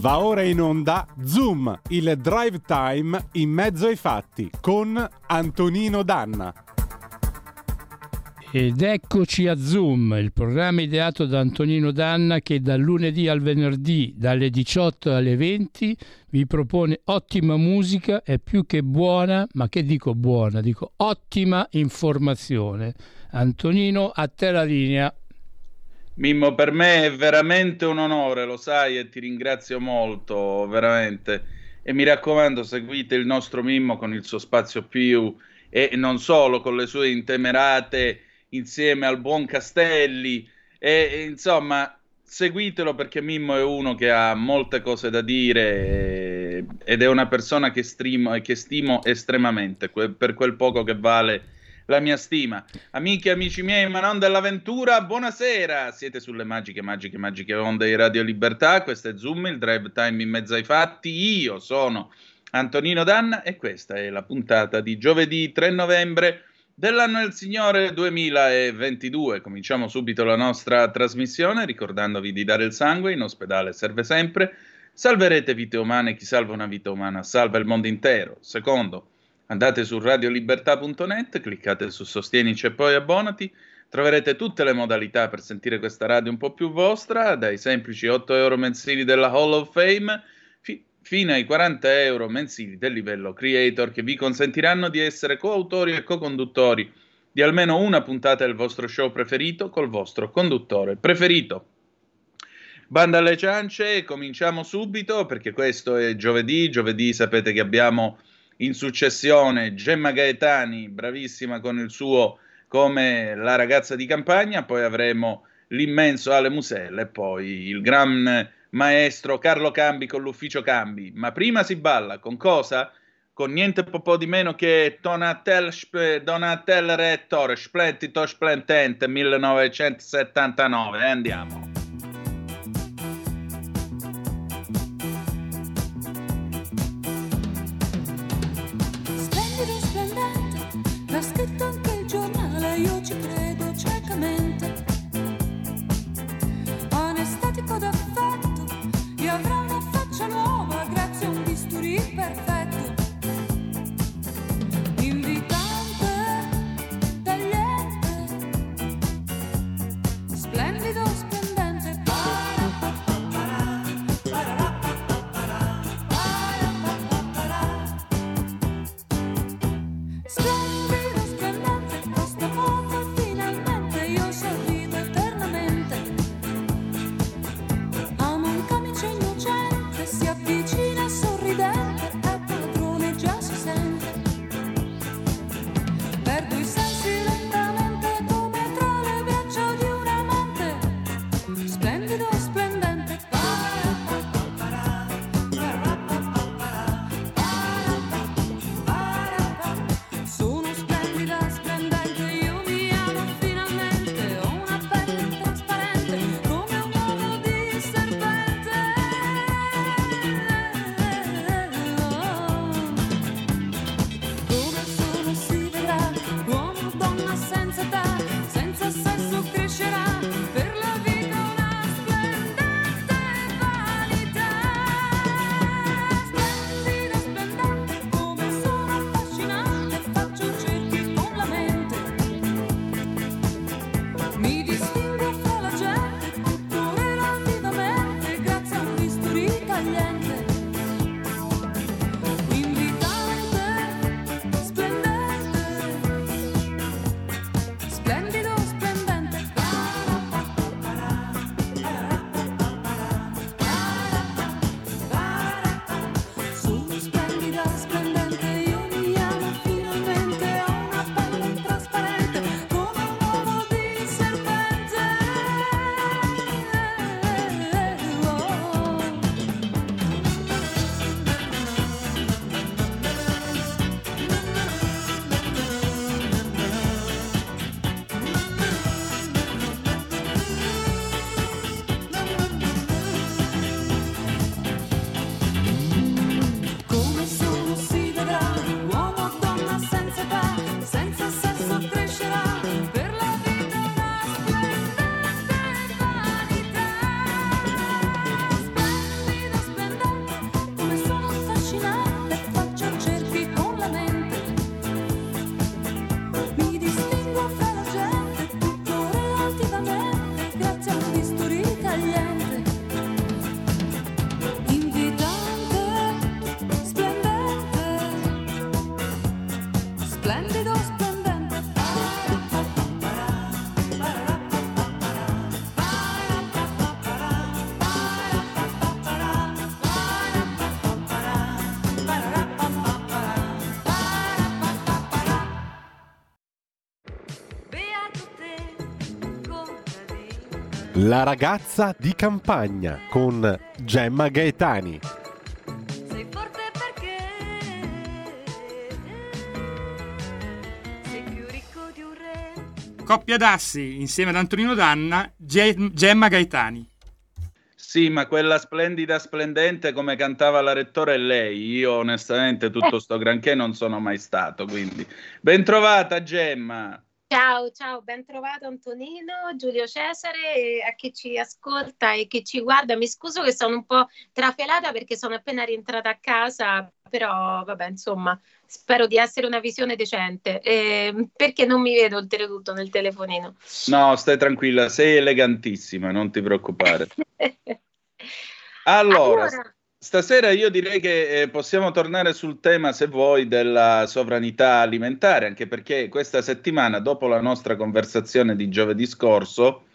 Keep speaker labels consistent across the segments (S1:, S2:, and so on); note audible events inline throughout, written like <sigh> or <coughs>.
S1: Va ora in onda Zoom, il drive time in mezzo ai fatti con Antonino Danna.
S2: Ed eccoci a Zoom, il programma ideato da Antonino Danna che dal lunedì al venerdì dalle 18 alle 20 vi propone ottima musica e più che buona, ma che dico buona, dico ottima informazione. Antonino, a te la linea.
S3: Mimmo, per me è veramente un onore, lo sai, e ti ringrazio molto, veramente. E mi raccomando, seguite il nostro Mimmo con il suo spazio più e non solo con le sue intemerate insieme al buon Castelli. E, insomma, seguitelo perché Mimmo è uno che ha molte cose da dire ed è una persona che, strimo, che stimo estremamente per quel poco che vale la mia stima. Amiche e amici miei, ma non dell'avventura, buonasera! Siete sulle magiche, magiche, magiche onde di Radio Libertà. Questo è Zoom, il drive time in mezzo ai fatti. Io sono Antonino Danna e questa è la puntata di giovedì 3 novembre dell'anno del Signore 2022. Cominciamo subito la nostra trasmissione ricordandovi di dare il sangue, in ospedale serve sempre. Salverete vite umane, chi salva una vita umana salva il mondo intero. Secondo, Andate su radiolibertà.net, cliccate su Sostienici e poi abbonati. Troverete tutte le modalità per sentire questa radio un po' più vostra, dai semplici 8 euro mensili della Hall of Fame fi- fino ai 40 euro mensili del livello Creator che vi consentiranno di essere coautori e co-conduttori di almeno una puntata del vostro show preferito col vostro conduttore preferito. Banda alle ciance, cominciamo subito perché questo è giovedì, giovedì sapete che abbiamo in successione Gemma Gaetani, bravissima con il suo come la ragazza di campagna, poi avremo l'immenso Ale Musella e poi il gran maestro Carlo Cambi con l'ufficio Cambi. Ma prima si balla con cosa? Con niente po' di meno che Donatel, Donatel Rettore, Splendito Splendente 1979. Eh, andiamo.
S1: La ragazza di campagna con Gemma Gaetani. Sei forte perché
S4: sei più ricco di un re. Coppia d'assi insieme ad Antonino Danna, Gemma Gaetani.
S3: Sì, ma quella splendida, splendente come cantava la rettore è lei. Io onestamente tutto sto granché non sono mai stato, quindi ben trovata Gemma.
S5: Ciao, ciao, ben trovato Antonino, Giulio Cesare e a chi ci ascolta e chi ci guarda. Mi scuso che sono un po' trafelata perché sono appena rientrata a casa, però vabbè, insomma, spero di essere una visione decente eh, perché non mi vedo oltretutto nel telefonino.
S3: No, stai tranquilla, sei elegantissima, non ti preoccupare. <laughs> allora, allora Stasera io direi che eh, possiamo tornare sul tema, se vuoi, della sovranità alimentare, anche perché questa settimana, dopo la nostra conversazione di giovedì scorso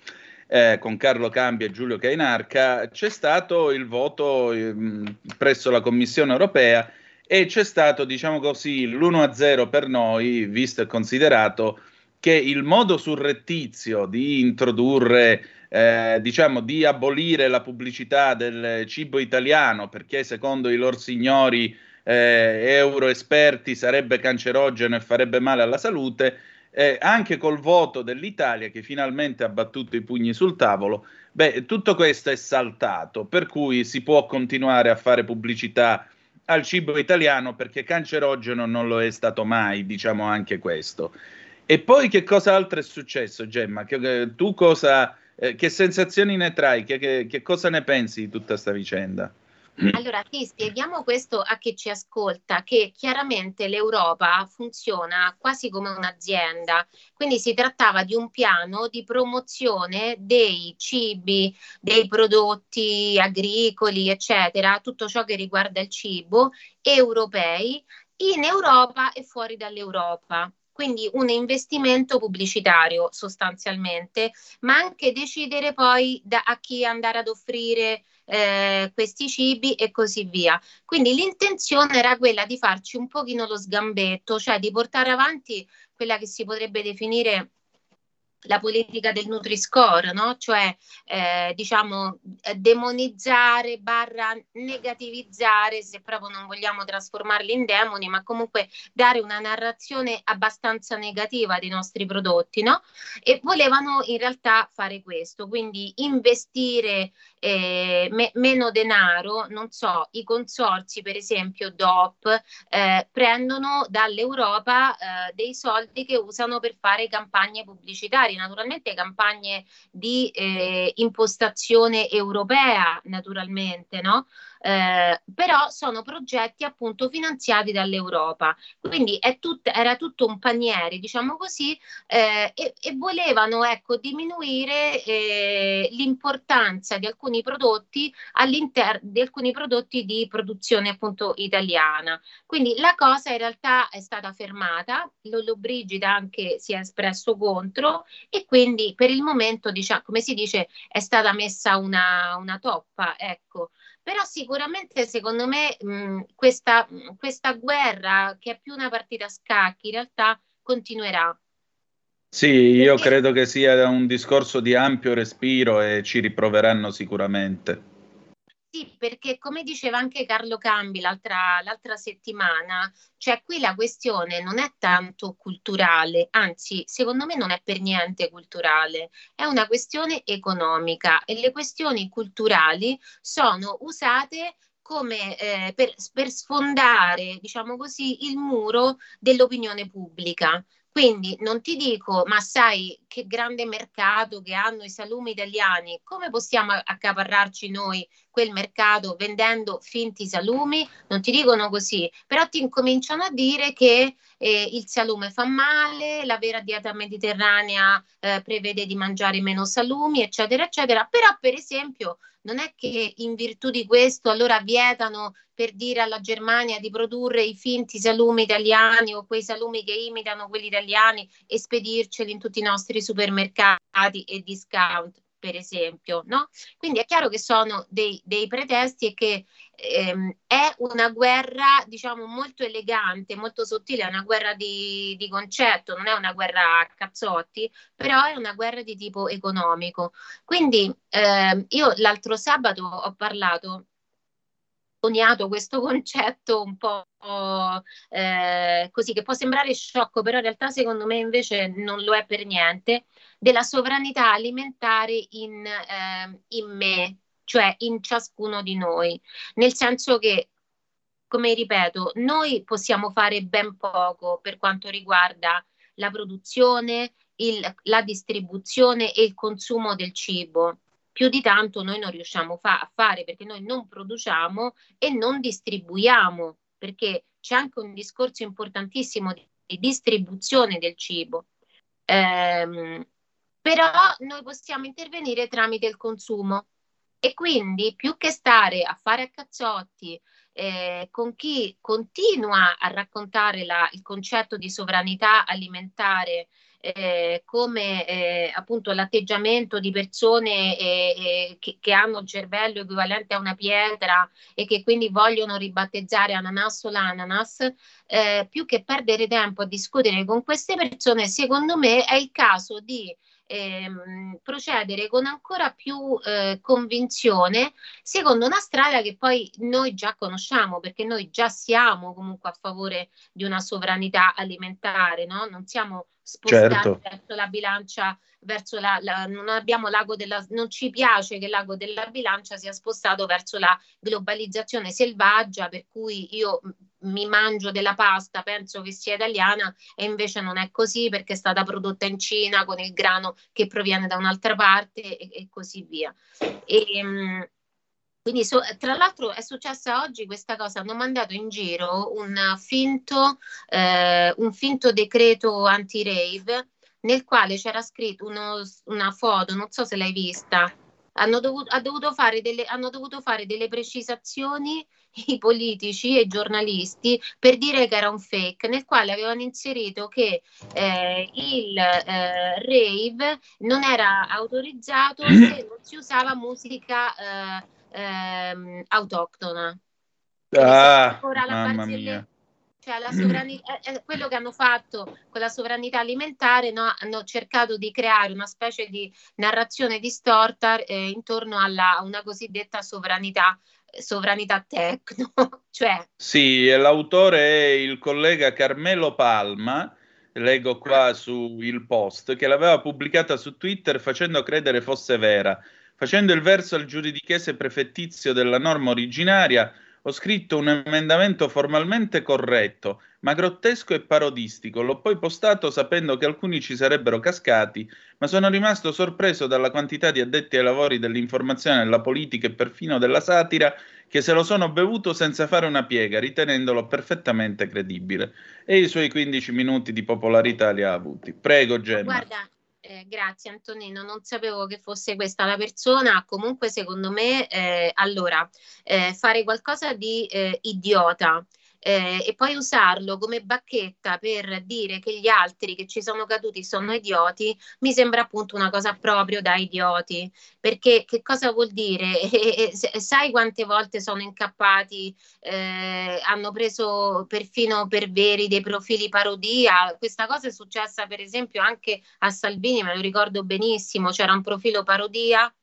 S3: eh, con Carlo Cambi e Giulio Cainarca, c'è stato il voto eh, presso la Commissione europea e c'è stato, diciamo così, l'1-0 per noi, visto e considerato che il modo surrettizio di introdurre eh, diciamo, di abolire la pubblicità del cibo italiano perché secondo i loro signori eh, euro esperti sarebbe cancerogeno e farebbe male alla salute, eh, anche col voto dell'Italia che finalmente ha battuto i pugni sul tavolo, beh, tutto questo è saltato, per cui si può continuare a fare pubblicità al cibo italiano perché cancerogeno non lo è stato mai, diciamo anche questo. E poi che cosa altro è successo, Gemma? Che, tu cosa eh, che sensazioni ne trai? Che, che, che cosa ne pensi di tutta questa vicenda?
S5: Allora, ti spieghiamo questo a chi ci ascolta, che chiaramente l'Europa funziona quasi come un'azienda, quindi si trattava di un piano di promozione dei cibi, dei prodotti agricoli, eccetera, tutto ciò che riguarda il cibo, europei, in Europa e fuori dall'Europa quindi un investimento pubblicitario sostanzialmente, ma anche decidere poi da, a chi andare ad offrire eh, questi cibi e così via. Quindi l'intenzione era quella di farci un pochino lo sgambetto, cioè di portare avanti quella che si potrebbe definire la politica del Nutri-Score, no? cioè eh, diciamo demonizzare barra negativizzare, se proprio non vogliamo trasformarli in demoni, ma comunque dare una narrazione abbastanza negativa dei nostri prodotti, no? E volevano in realtà fare questo, quindi investire eh, me- meno denaro, non so, i consorzi per esempio DOP eh, prendono dall'Europa eh, dei soldi che usano per fare campagne pubblicitarie, naturalmente campagne di eh, impostazione europea, naturalmente, no? Eh, però sono progetti appunto finanziati dall'Europa. Quindi tut- era tutto un paniere, diciamo così, eh, e-, e, volevano ecco, diminuire eh, l'importanza di alcuni prodotti all'interno di alcuni prodotti di produzione appunto italiana. Quindi la cosa in realtà è stata fermata, Lollo Brigida anche si è espresso contro e quindi per il momento, diciamo, come si dice, è stata messa una, una toppa, ecco. Però sicuramente secondo me mh, questa, questa guerra, che è più una partita a scacchi, in realtà continuerà.
S3: Sì, io Perché... credo che sia un discorso di ampio respiro e ci riproveranno sicuramente.
S5: Sì, perché come diceva anche Carlo Cambi l'altra, l'altra settimana, cioè qui la questione non è tanto culturale, anzi secondo me non è per niente culturale, è una questione economica e le questioni culturali sono usate come eh, per, per, sfondare, diciamo così, il muro dell'opinione pubblica. Quindi non ti dico, ma sai che grande mercato che hanno i salumi italiani, come possiamo accaparrarci noi quel mercato vendendo finti salumi? Non ti dicono così, però ti incominciano a dire che eh, il salume fa male, la vera dieta mediterranea eh, prevede di mangiare meno salumi, eccetera, eccetera. Però per esempio non è che in virtù di questo allora vietano per dire alla Germania di produrre i finti salumi italiani o quei salumi che imitano quelli italiani e spedirceli in tutti i nostri supermercati e discount per esempio, no? Quindi è chiaro che sono dei, dei pretesti e che ehm, è una guerra, diciamo, molto elegante, molto sottile, è una guerra di, di concetto, non è una guerra a cazzotti, però è una guerra di tipo economico. Quindi ehm, io l'altro sabato ho parlato coniato questo concetto un po' eh, così che può sembrare sciocco, però in realtà secondo me invece non lo è per niente, della sovranità alimentare in, eh, in me, cioè in ciascuno di noi, nel senso che come ripeto, noi possiamo fare ben poco per quanto riguarda la produzione, il, la distribuzione e il consumo del cibo più di tanto noi non riusciamo fa- a fare perché noi non produciamo e non distribuiamo, perché c'è anche un discorso importantissimo di, di distribuzione del cibo. Ehm, però noi possiamo intervenire tramite il consumo e quindi più che stare a fare a cazzotti eh, con chi continua a raccontare la, il concetto di sovranità alimentare eh, come eh, appunto l'atteggiamento di persone eh, che, che, hanno il cervello equivalente a una pietra e che quindi vogliono ribattezzare ananas o l'ananas, eh, più che perdere tempo a discutere con queste persone, secondo me è il caso di ehm, procedere con ancora più eh, convinzione secondo una strada che poi noi già conosciamo perché noi già siamo comunque a favore di una sovranità alimentare, no? non siamo spostati certo. verso la bilancia, verso la, la, non abbiamo l'ago della, non ci piace che l'ago della bilancia sia spostato verso la globalizzazione selvaggia, per cui io mi mangio della pasta, penso che sia italiana e invece non è così perché è stata prodotta in Cina con il grano che proviene da un'altra parte e, e così via. E, ehm, quindi, so, tra l'altro, è successa oggi questa cosa: hanno mandato in giro un finto, eh, un finto decreto anti-rave nel quale c'era scritto uno, una foto, non so se l'hai vista. Hanno dovuto, dovuto fare delle, hanno dovuto fare delle precisazioni i politici e i giornalisti per dire che era un fake, nel quale avevano inserito che eh, il eh, rave non era autorizzato se non si usava musica. Eh, ehm, autoctona.
S3: Ah, mamma mia.
S5: Cioè, la sovranità, è quello che hanno fatto con la sovranità alimentare, no? hanno cercato di creare una specie di narrazione distorta eh, intorno alla, a una cosiddetta sovranità sovranità tecno. <laughs> cioè...
S3: Sì, l'autore è il collega Carmelo Palma, leggo qua su Il Post, che l'aveva pubblicata su Twitter facendo credere fosse vera. Facendo il verso al giuridichese prefettizio della norma originaria, ho scritto un emendamento formalmente corretto, ma grottesco e parodistico. L'ho poi postato sapendo che alcuni ci sarebbero cascati, ma sono rimasto sorpreso dalla quantità di addetti ai lavori dell'informazione, della politica e perfino della satira che se lo sono bevuto senza fare una piega, ritenendolo perfettamente credibile. E i suoi 15 minuti di popolarità li ha avuti. Prego, Gemma.
S5: Guarda, eh, grazie Antonino, non sapevo che fosse questa la persona, comunque secondo me, eh, allora, eh, fare qualcosa di eh, idiota eh, e poi usarlo come bacchetta per dire che gli altri che ci sono caduti sono idioti, mi sembra appunto una cosa proprio da idioti, perché che cosa vuol dire? <laughs> Sai quante volte sono incappati, eh, hanno preso perfino per veri dei profili parodia, questa cosa è successa per esempio anche a Salvini, me lo ricordo benissimo, c'era un profilo parodia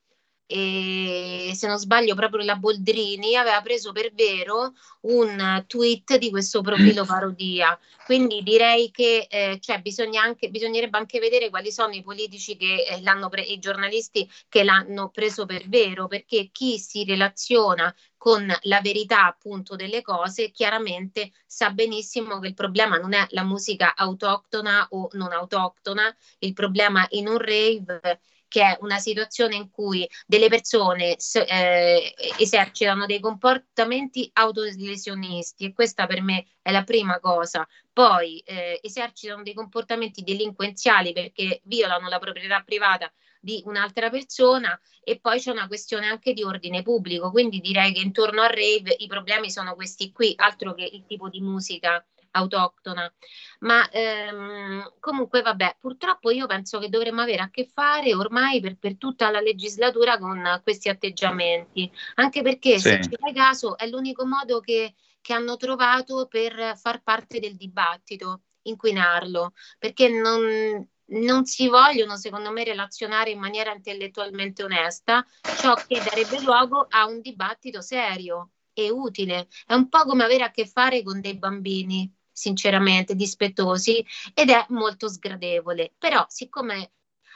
S5: e se non sbaglio proprio la Boldrini aveva preso per vero un tweet di questo profilo parodia. Quindi direi che eh, cioè bisogna anche, bisognerebbe anche vedere quali sono i politici che eh, l'hanno pre- i giornalisti che l'hanno preso per vero, perché chi si relaziona con la verità appunto delle cose chiaramente sa benissimo che il problema non è la musica autoctona o non autoctona, il problema in un rave che è una situazione in cui delle persone eh, esercitano dei comportamenti autolesionisti e questa per me è la prima cosa. Poi eh, esercitano dei comportamenti delinquenziali perché violano la proprietà privata di un'altra persona e poi c'è una questione anche di ordine pubblico, quindi direi che intorno al rave i problemi sono questi qui, altro che il tipo di musica autoctona. Ma ehm, comunque, vabbè, purtroppo io penso che dovremmo avere a che fare ormai per, per tutta la legislatura con questi atteggiamenti, anche perché sì. se ci fai caso è l'unico modo che, che hanno trovato per far parte del dibattito, inquinarlo, perché non, non si vogliono, secondo me, relazionare in maniera intellettualmente onesta, ciò che darebbe luogo a un dibattito serio e utile. È un po' come avere a che fare con dei bambini, sinceramente, dispettosi ed è molto sgradevole. Però, siccome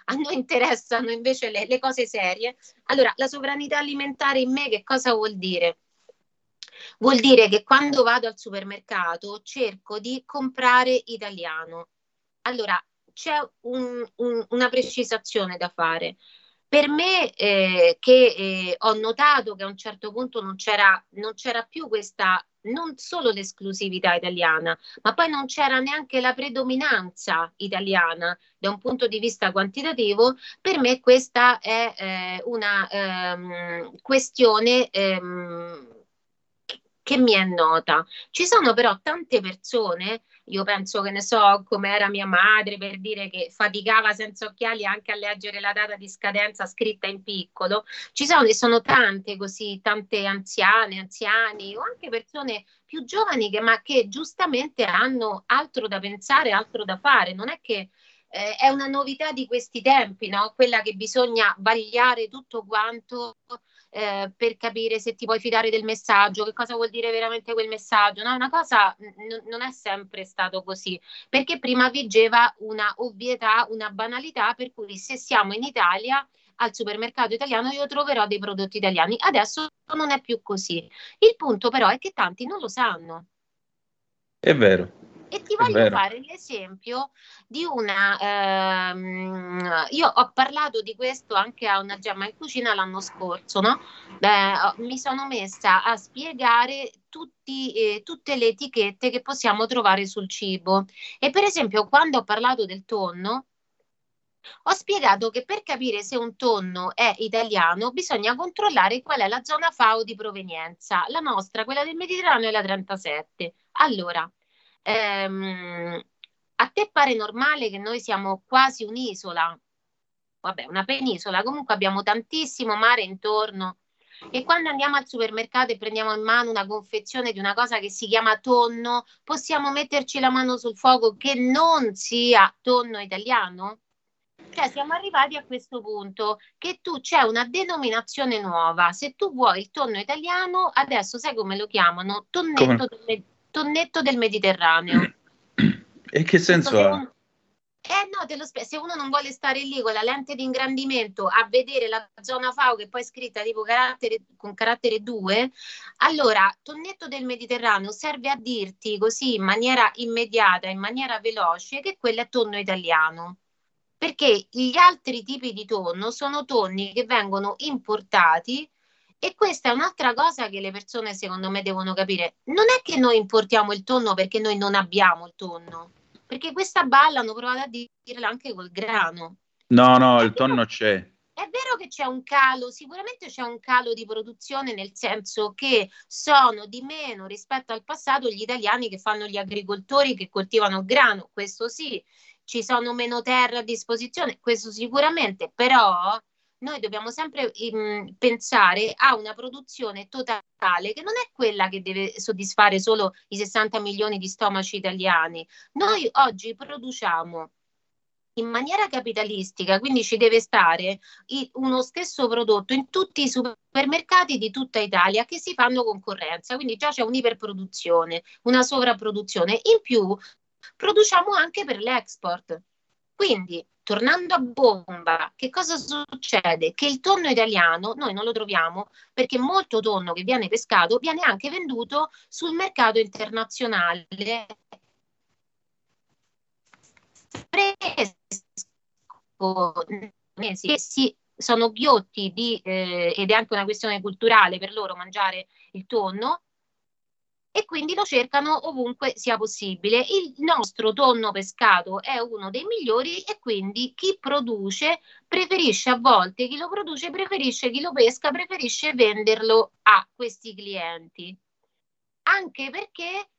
S5: a noi interessano invece le, le cose serie, allora la sovranità alimentare in me che cosa vuol dire? Vuol dire che quando vado al supermercato cerco di comprare italiano. Allora, c'è un, un, una precisazione da fare. Per me, eh, che eh, ho notato che a un certo punto non c'era, non c'era più questa, non solo l'esclusività italiana, ma poi non c'era neanche la predominanza italiana da un punto di vista quantitativo, per me questa è eh, una ehm, questione ehm, che mi è nota. Ci sono però tante persone io penso che ne so come era mia madre per dire che faticava senza occhiali anche a leggere la data di scadenza scritta in piccolo. Ci sono, sono tante così, tante anziane, anziani o anche persone più giovani che, ma che giustamente hanno altro da pensare, altro da fare. Non è che eh, è una novità di questi tempi, no? quella che bisogna vagliare tutto quanto eh, per capire se ti puoi fidare del messaggio, che cosa vuol dire veramente quel messaggio. No, una cosa n- non è sempre stato così, perché prima vigeva una ovvietà, una banalità, per cui se siamo in Italia al supermercato italiano io troverò dei prodotti italiani. Adesso non è più così. Il punto però è che tanti non lo sanno.
S3: È vero.
S5: E ti voglio fare l'esempio di una. Ehm, io ho parlato di questo anche a una gemma in cucina l'anno scorso, no? Beh, mi sono messa a spiegare tutti, eh, tutte le etichette che possiamo trovare sul cibo. E per esempio, quando ho parlato del tonno, ho spiegato che per capire se un tonno è italiano bisogna controllare qual è la zona FAO di provenienza. La nostra, quella del Mediterraneo, è la 37. Allora, ehm, a te pare normale che noi siamo quasi un'isola? Vabbè, una penisola, comunque abbiamo tantissimo mare intorno. E quando andiamo al supermercato e prendiamo in mano una confezione di una cosa che si chiama tonno, possiamo metterci la mano sul fuoco che non sia tonno italiano? Cioè siamo arrivati a questo punto che tu c'è una denominazione nuova. Se tu vuoi il tonno italiano, adesso sai come lo chiamano? Tonnetto come? del tonnetto del Mediterraneo. <clears throat>
S3: E che senso ha?
S5: Eh no, te lo spiego. Se uno non vuole stare lì con la lente di ingrandimento a vedere la zona FAO che poi è scritta tipo carattere, con carattere 2, allora tonnetto del Mediterraneo serve a dirti così in maniera immediata, in maniera veloce, che quello è tonno italiano. Perché gli altri tipi di tonno sono tonni che vengono importati e questa è un'altra cosa che le persone secondo me devono capire. Non è che noi importiamo il tonno perché noi non abbiamo il tonno, perché questa balla hanno provato a dirla anche col grano.
S3: No, no, il tonno c'è.
S5: È vero che c'è un calo, sicuramente c'è un calo di produzione nel senso che sono di meno rispetto al passato gli italiani che fanno gli agricoltori che coltivano il grano, questo sì, ci sono meno terre a disposizione, questo sicuramente, però noi dobbiamo sempre um, pensare a una produzione totale che non è quella che deve soddisfare solo i 60 milioni di stomaci italiani. Noi oggi produciamo in maniera capitalistica, quindi ci deve stare uno stesso prodotto in tutti i supermercati di tutta Italia che si fanno concorrenza, quindi già c'è un'iperproduzione, una sovrapproduzione. In più produciamo anche per l'export. Quindi tornando a bomba, che cosa succede? Che il tonno italiano noi non lo troviamo perché molto tonno che viene pescato viene anche venduto sul mercato internazionale. Fresco, sì, sono ghiotti di, eh, ed è anche una questione culturale per loro mangiare il tonno, e quindi lo cercano ovunque sia possibile. Il nostro tonno pescato è uno dei migliori e quindi chi produce preferisce a volte, chi lo produce preferisce, chi lo pesca preferisce venderlo a questi clienti. Anche perché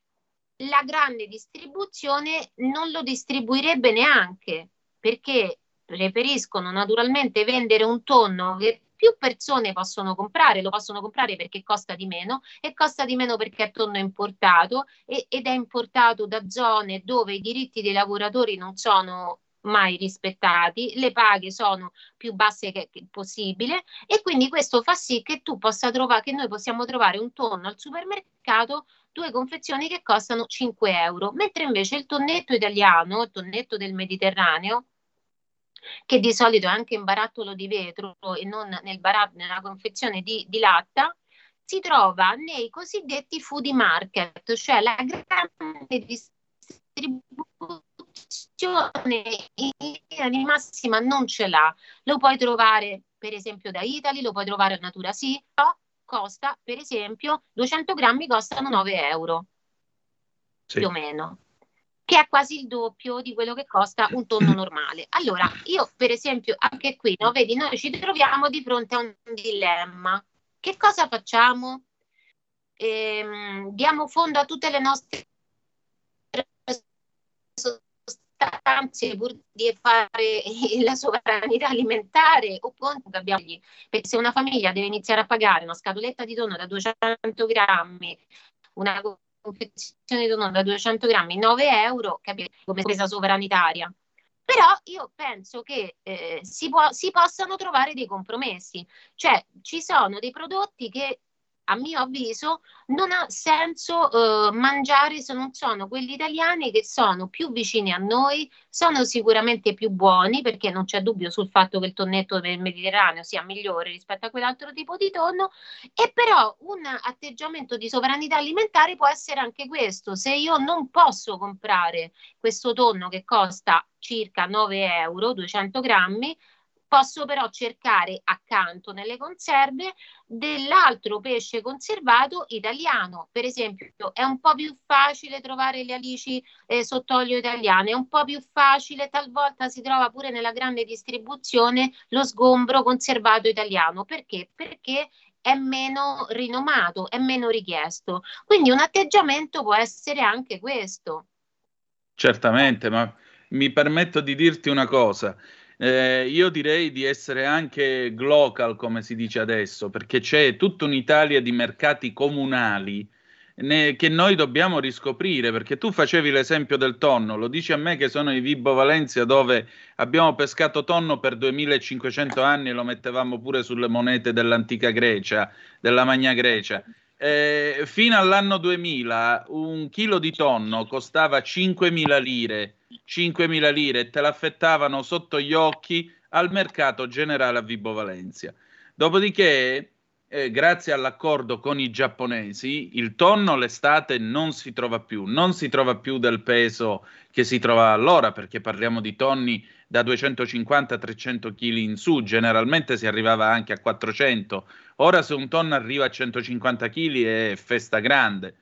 S5: la grande distribuzione non lo distribuirebbe neanche perché preferiscono naturalmente vendere un tonno che più persone possono comprare, lo possono comprare perché costa di meno e costa di meno perché è tonno importato e, ed è importato da zone dove i diritti dei lavoratori non sono mai rispettati, le paghe sono più basse che, che possibile e quindi questo fa sì che tu possa trovare, che noi possiamo trovare un tonno al supermercato due confezioni che costano 5 euro, mentre invece il tonnetto italiano, il tonnetto del Mediterraneo, che di solito è anche in barattolo di vetro e non nel barat- nella confezione di, di latta, si trova nei cosiddetti foodie market, cioè la grande distribuzione in massima non ce l'ha. Lo puoi trovare per esempio da Italy, lo puoi trovare a Natura Sì, però costa per esempio 200 grammi costano 9 euro sì. più o meno che è quasi il doppio di quello che costa un tonno normale. Allora, io per esempio, anche qui, no, vedi, noi ci troviamo di fronte a un dilemma. Che cosa facciamo? Ehm, diamo fondo a tutte le nostre sostanze pur di fare <laughs> la sovranità alimentare oppure abbiamo gli, perché se una famiglia deve iniziare a pagare una scatoletta di tonno da 200 grammi, una confezione di tonno da 200 grammi 9 euro, capite, come spesa sovranitaria. Però io penso che eh, si, può, si possano trovare dei compromessi, cioè ci sono dei prodotti che a mio avviso non ha senso eh, mangiare se non sono quelli italiani che sono più vicini a noi, sono sicuramente più buoni perché non c'è dubbio sul fatto che il tonnetto del Mediterraneo sia migliore rispetto a quell'altro tipo di tonno. E però un atteggiamento di sovranità alimentare può essere anche questo, se io non posso comprare questo tonno che costa circa 9 euro, 200 grammi, Posso però cercare accanto nelle conserve dell'altro pesce conservato italiano. Per esempio, è un po' più facile trovare le alici eh, sott'olio italiane, è un po' più facile, talvolta si trova pure nella grande distribuzione lo sgombro conservato italiano. Perché? Perché è meno rinomato, è meno richiesto. Quindi un atteggiamento può essere anche questo.
S3: Certamente, ma mi permetto di dirti una cosa. Eh, io direi di essere anche glocal, come si dice adesso, perché c'è tutta un'Italia di mercati comunali ne, che noi dobbiamo riscoprire, perché tu facevi l'esempio del tonno, lo dici a me che sono i Vibo Valencia dove abbiamo pescato tonno per 2500 anni e lo mettevamo pure sulle monete dell'antica Grecia, della Magna Grecia. Eh, fino all'anno 2000 un chilo di tonno costava 5.000 lire 5.000 lire e te l'affettavano sotto gli occhi al mercato generale a Vibo Valencia. Dopodiché, eh, grazie all'accordo con i giapponesi, il tonno l'estate non si trova più, non si trova più del peso che si trovava allora, perché parliamo di tonni da 250-300 kg in su, generalmente si arrivava anche a 400. Ora se un tonno arriva a 150 kg è festa grande.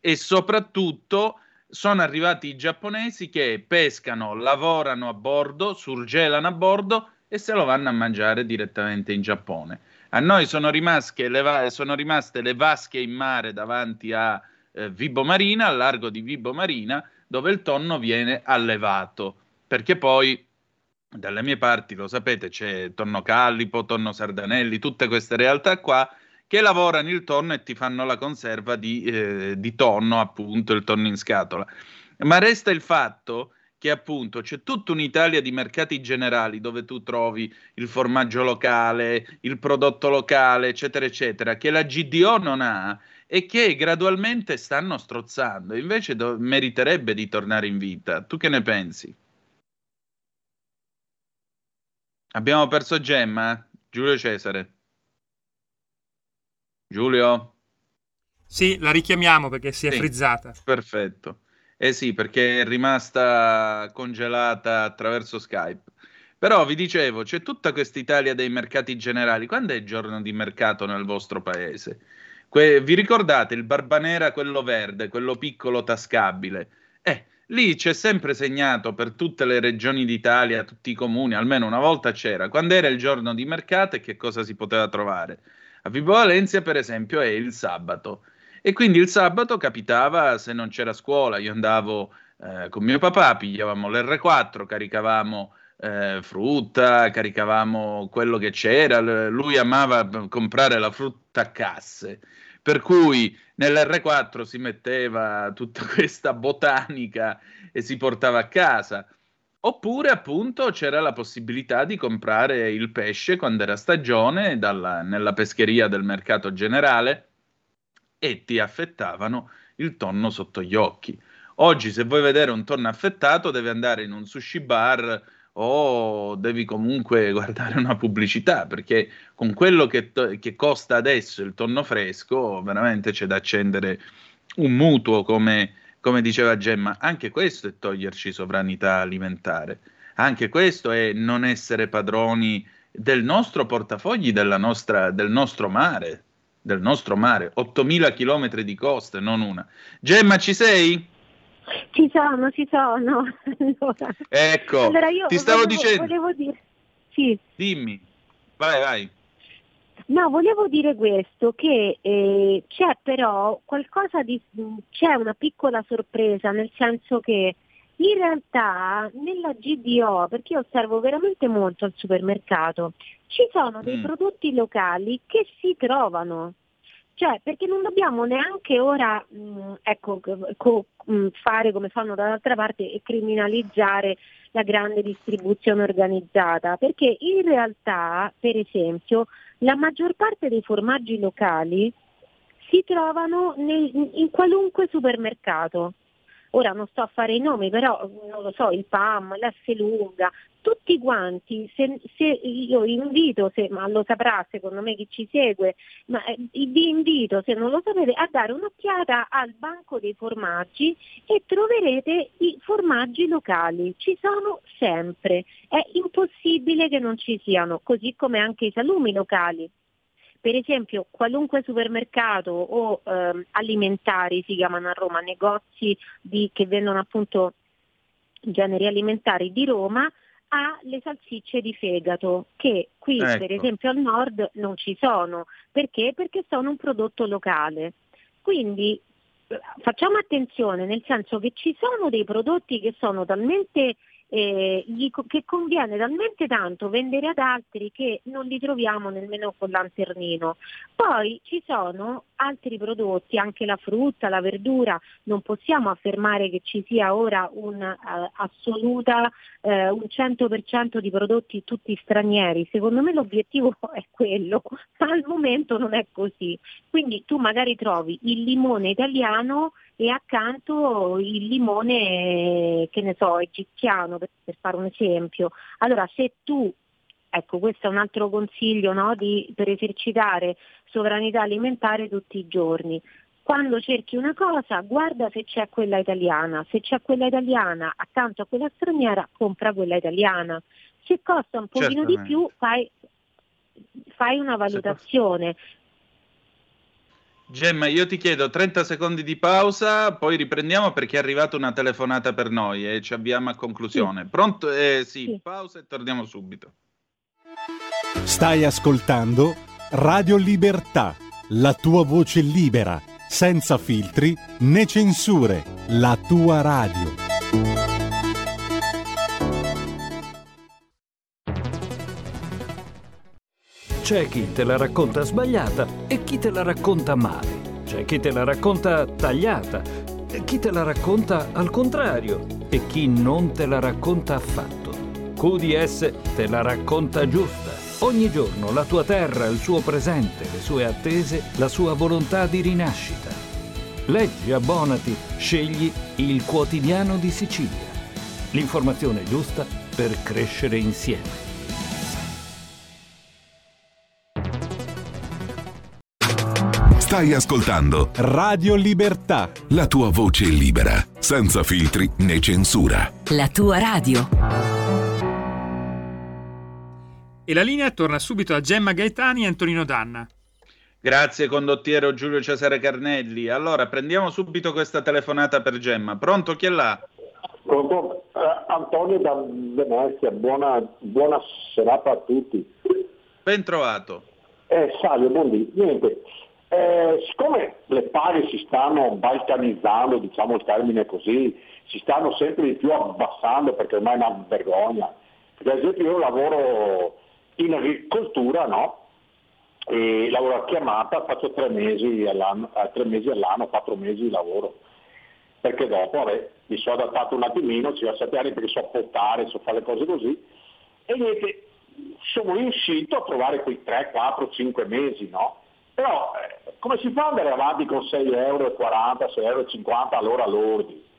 S3: E soprattutto sono arrivati i giapponesi che pescano, lavorano a bordo, surgelano a bordo e se lo vanno a mangiare direttamente in Giappone. A noi sono rimaste le, va- sono rimaste le vasche in mare davanti a eh, Vibo Marina, al largo di Vibo Marina, dove il tonno viene allevato, perché poi dalle mie parti, lo sapete, c'è tonno callipo, tonno sardanelli, tutte queste realtà qua che lavorano il tonno e ti fanno la conserva di, eh, di tonno, appunto, il tonno in scatola. Ma resta il fatto che appunto c'è tutta un'Italia di mercati generali dove tu trovi il formaggio locale, il prodotto locale, eccetera, eccetera, che la GDO non ha e che gradualmente stanno strozzando. Invece do- meriterebbe di tornare in vita. Tu che ne pensi? Abbiamo perso Gemma? Giulio Cesare. Giulio?
S4: Sì, la richiamiamo perché si è sì, frizzata.
S3: Perfetto. Eh sì, perché è rimasta congelata attraverso Skype. Però vi dicevo, c'è tutta questa Italia dei mercati generali. Quando è il giorno di mercato nel vostro paese? Que- vi ricordate il barbanera, quello verde, quello piccolo tascabile? Eh, lì c'è sempre segnato per tutte le regioni d'Italia, tutti i comuni, almeno una volta c'era. Quando era il giorno di mercato e che cosa si poteva trovare? A Vibo Valencia, per esempio, è il sabato. E quindi il sabato capitava, se non c'era scuola, io andavo eh, con mio papà, pigliavamo l'R4, caricavamo eh, frutta, caricavamo quello che c'era, lui amava comprare la frutta a casse, per cui nell'R4 si metteva tutta <laughs> questa botanica e si portava a casa. Oppure appunto c'era la possibilità di comprare il pesce quando era stagione dalla, nella pescheria del mercato generale e ti affettavano il tonno sotto gli occhi. Oggi se vuoi vedere un tonno affettato devi andare in un sushi bar o devi comunque <laughs> guardare una pubblicità perché con quello che, to- che costa adesso il tonno fresco veramente c'è da accendere un mutuo come, come diceva Gemma anche questo è toglierci sovranità alimentare anche questo è non essere padroni del nostro portafogli della nostra, del nostro mare del nostro mare 8000 km di coste non una Gemma ci sei?
S6: Ci sono, ci sono.
S3: allora, ecco, allora ti stavo
S6: volevo,
S3: dicendo.
S6: Volevo dire... Sì.
S3: Dimmi, vai, vai.
S6: No, volevo dire questo, che eh, c'è però qualcosa di... c'è una piccola sorpresa, nel senso che in realtà nella GDO, perché io osservo veramente molto al supermercato, ci sono dei mm. prodotti locali che si trovano. Cioè, perché non dobbiamo neanche ora mh, mm, ecco, co- mh, mm, fare come fanno dall'altra parte e criminalizzare la grande distribuzione organizzata, perché in realtà, per esempio, la maggior parte dei formaggi locali si trovano nel, in qualunque supermercato. Ora non sto a fare i nomi, però non lo so, il PAM, l'S lunga, tutti quanti, se, se io invito, se, ma lo saprà secondo me chi ci segue, ma eh, vi invito, se non lo sapete, a dare un'occhiata al banco dei formaggi e troverete i formaggi locali, ci sono sempre, è impossibile che non ci siano, così come anche i salumi locali. Per esempio, qualunque supermercato o eh, alimentari si chiamano a Roma, negozi di, che vendono appunto generi alimentari di Roma, ha le salsicce di fegato che qui ecco. per esempio al nord non ci sono. Perché? Perché sono un prodotto locale. Quindi eh, facciamo attenzione nel senso che ci sono dei prodotti che sono talmente eh, gli, che conviene talmente tanto vendere ad altri che non li troviamo nemmeno con lanternino. Poi ci sono altri prodotti, anche la frutta, la verdura, non possiamo affermare che ci sia ora un'assoluta, uh, uh, un 100% di prodotti tutti stranieri. Secondo me l'obiettivo <laughs> è quello, al momento non è così. Quindi tu magari trovi il limone italiano e accanto il limone, che ne so, egiziano, per, per fare un esempio. Allora se tu Ecco, questo è un altro consiglio no, di, per esercitare sovranità alimentare tutti i giorni. Quando cerchi una cosa, guarda se c'è quella italiana. Se c'è quella italiana accanto a quella straniera, compra quella italiana. Se costa un pochino di più, fai, fai una valutazione.
S3: Gemma, io ti chiedo 30 secondi di pausa, poi riprendiamo perché è arrivata una telefonata per noi e ci avviamo a conclusione. Pronto? Eh, sì, sì, pausa e torniamo subito.
S1: Stai ascoltando Radio Libertà, la tua voce libera, senza filtri né censure, la tua radio.
S7: C'è chi te la racconta sbagliata e chi te la racconta male. C'è chi te la racconta tagliata e chi te la racconta al contrario e chi non te la racconta affatto. QDS te la racconta giusta. Ogni giorno la tua terra, il suo presente, le sue attese, la sua volontà di rinascita. Leggi, abbonati, scegli il quotidiano di Sicilia. L'informazione giusta per crescere insieme.
S1: Stai ascoltando Radio Libertà. La tua voce libera, senza filtri né censura.
S8: La tua radio.
S4: E la linea torna subito a Gemma Gaetani e Antonino Danna.
S3: Grazie condottiero Giulio Cesare Carnelli. Allora prendiamo subito questa telefonata per Gemma. Pronto chi è là?
S9: Pronto? Uh, Antonio da Venezia, buona, buona serata a tutti.
S3: Ben trovato.
S9: Eh, salve, buondì. Niente, eh, siccome le paghe si stanno balcanizzando, diciamo il termine così, si stanno sempre di più abbassando perché ormai è una vergogna. Per esempio io lavoro in agricoltura, no? E lavoro a chiamata, faccio tre mesi all'anno, eh, tre mesi all'anno quattro mesi di lavoro. Perché dopo vabbè, mi sono adattato un attimino, ci ho sette anni perché so portare, so fare le cose così. E niente, sono riuscito a trovare quei 3, 4, 5 mesi, no? Però eh, come si fa ad andare avanti con 6,40 euro, 6,50 euro all'ora lordi?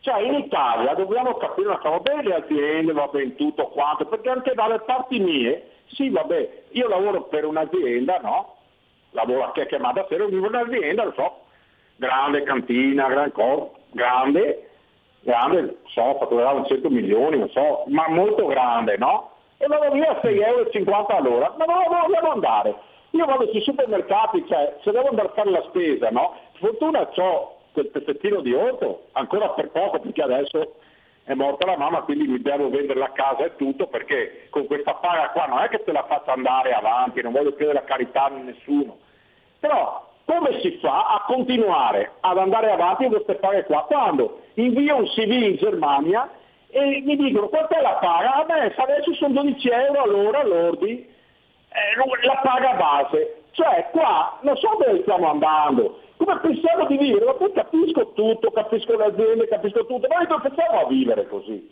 S9: Cioè in Italia dobbiamo capire una cosa, bene le aziende, va bene tutto quanto, perché anche dalle parti mie, sì vabbè, io lavoro per un'azienda, no? Lavoro a chi è chiamata sera, vivo un'azienda, lo so, grande cantina, gran corpo, grande, grande, so, fatturava 100 milioni, non so, ma molto grande, no? E vado via a 6,50 euro all'ora, ma dove vogliamo andare? Io vado sui supermercati, cioè se devo andare a fare la spesa, no? Fortuna ho quel pezzettino di orto, ancora per poco perché adesso è morta la mamma, quindi mi devo vendere la casa e tutto, perché con questa paga qua non è che te la faccio andare avanti, non voglio chiedere la carità a nessuno. Però come si fa a continuare ad andare avanti con queste paghe qua? Quando invio un CV in Germania e mi dicono quant'è la paga? A me adesso sono 12 euro all'ora lordi eh, la paga base. Cioè qua non so dove stiamo andando, come pensiamo di vivere? Ma poi capisco tutto, capisco le aziende, capisco tutto, ma noi non pensiamo a vivere così.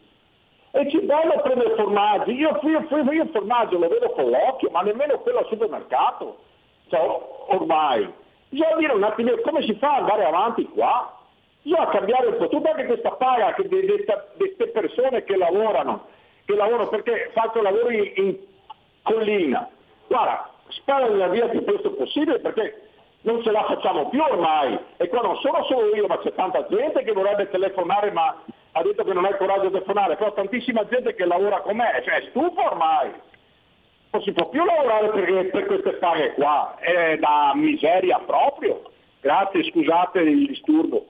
S9: E ci a prendere formaggi, io, io, io, il formaggio lo vedo con l'occhio, ma nemmeno quello al supermercato. Cioè, ormai. Bisogna dire un attimo come si fa ad andare avanti qua? Bisogna cambiare un po', tutta anche questa paga di queste persone che lavorano, che lavorano perché faccio lavori in collina, guarda, spara la via più presto possibile perché non ce la facciamo più ormai. E qua non sono solo io, ma c'è tanta gente che vorrebbe telefonare ma ha detto che non ha il coraggio di telefonare, però tantissima gente che lavora con me, cioè è stufa ormai. Non si può più lavorare per, per queste paghe qua, è da miseria proprio. Grazie, scusate il disturbo.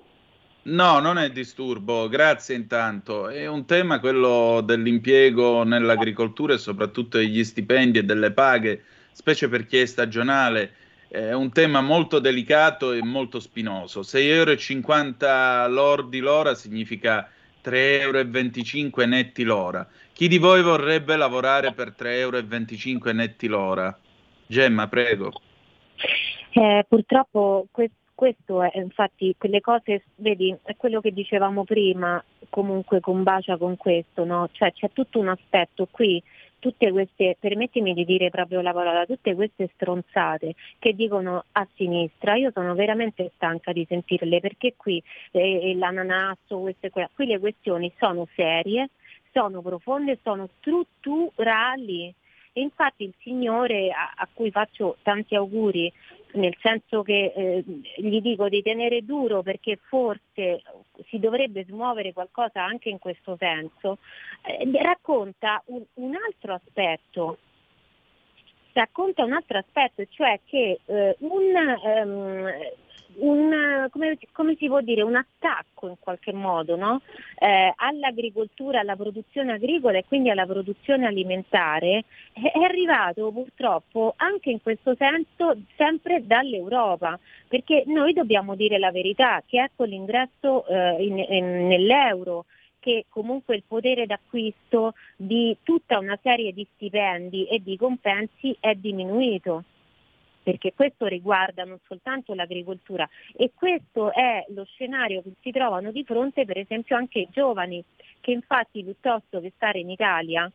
S3: No, non è disturbo, grazie intanto. È un tema quello dell'impiego nell'agricoltura e soprattutto degli stipendi e delle paghe, specie per chi è stagionale. È un tema molto delicato e molto spinoso. 6,50 euro lordi l'ora significa 3,25 euro netti l'ora. Chi di voi vorrebbe lavorare per 3,25 euro netti l'ora? Gemma, prego.
S6: Eh, purtroppo questo questo è infatti quelle cose, vedi, è quello che dicevamo prima, comunque combacia con questo, no? Cioè c'è tutto un aspetto qui, tutte queste, permettimi di dire proprio la parola, tutte queste stronzate che dicono a sinistra, io sono veramente stanca di sentirle perché qui eh, l'ananasso, queste, qui le questioni sono serie, sono profonde, sono strutturali. Infatti il Signore a, a, cui faccio tanti auguri nel senso che eh, gli dico di tenere duro perché forse si dovrebbe smuovere qualcosa anche in questo senso, eh, racconta un, un, altro aspetto. Racconta un altro aspetto, cioè che eh, un, um, un, come, come, si può dire, un attacco in qualche modo no? eh, all'agricoltura, alla produzione agricola e quindi alla produzione alimentare è, arrivato purtroppo anche in questo senso sempre dall'Europa, perché noi dobbiamo dire la verità che ecco l'ingresso eh, in, in, nell'euro che comunque il potere d'acquisto di tutta una serie di stipendi e di compensi è diminuito perché questo riguarda non soltanto l'agricoltura e questo è lo scenario che si trovano di fronte per esempio anche i giovani, che infatti piuttosto che stare in Italia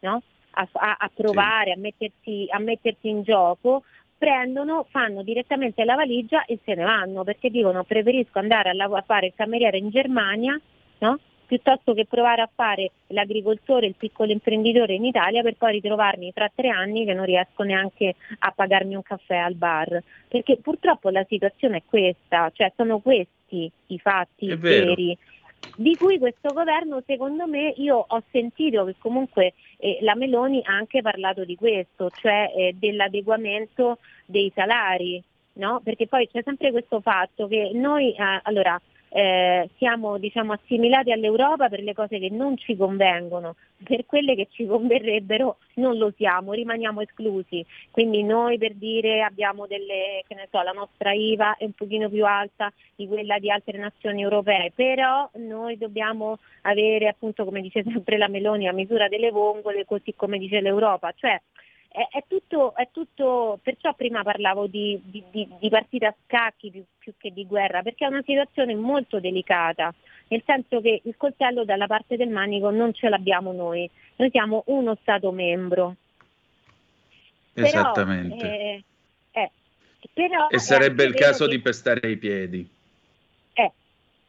S6: no? a, a, provare, sì. a, mettersi, a mettersi in gioco, prendono, fanno direttamente la valigia e se ne vanno perché dicono preferisco andare a, lav- a fare il cameriere in Germania no? Piuttosto che provare a fare l'agricoltore, il piccolo imprenditore in Italia per poi ritrovarmi tra tre anni che non riesco neanche a pagarmi un caffè al bar. Perché purtroppo la situazione è questa, cioè sono questi i fatti veri di cui questo governo secondo me io ho sentito che comunque eh, la Meloni ha anche parlato di questo, cioè eh, dell'adeguamento dei salari, no? perché poi c'è sempre questo fatto che noi, eh, allora, eh, siamo diciamo, assimilati all'Europa per le cose che non ci convengono, per quelle che ci converrebbero non lo siamo, rimaniamo esclusi. Quindi noi per dire abbiamo delle, che ne so, la nostra IVA è un pochino più alta di quella di altre nazioni europee, però noi dobbiamo avere appunto come dice sempre la Meloni la misura delle vongole così come dice l'Europa, cioè è, è, tutto, è tutto, perciò prima parlavo di, di, di, di partita a scacchi più, più, che di guerra, perché è una situazione molto delicata, nel senso che il coltello dalla parte del manico non ce l'abbiamo noi, noi siamo uno Stato membro.
S3: Esattamente. Però, eh, eh, però e sarebbe il caso che, di pestare i piedi.
S6: È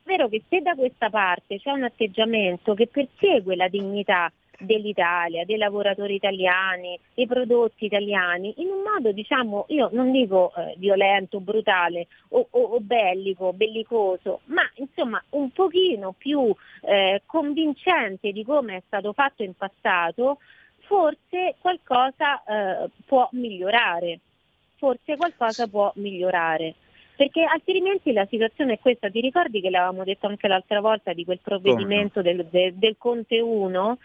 S6: vero che se da questa parte c'è un atteggiamento che persegue la dignità dell'Italia, dei lavoratori italiani, dei prodotti italiani, in un modo diciamo, io non dico eh, violento, brutale o, o, o, bellico, bellicoso, ma insomma un pochino più eh, convincente di come è stato fatto in passato, forse qualcosa eh, può migliorare, forse qualcosa può migliorare perché altrimenti la situazione è questa. Ti ricordi che l'avevamo detto anche l'altra volta di quel provvedimento del, del, del, Conte 1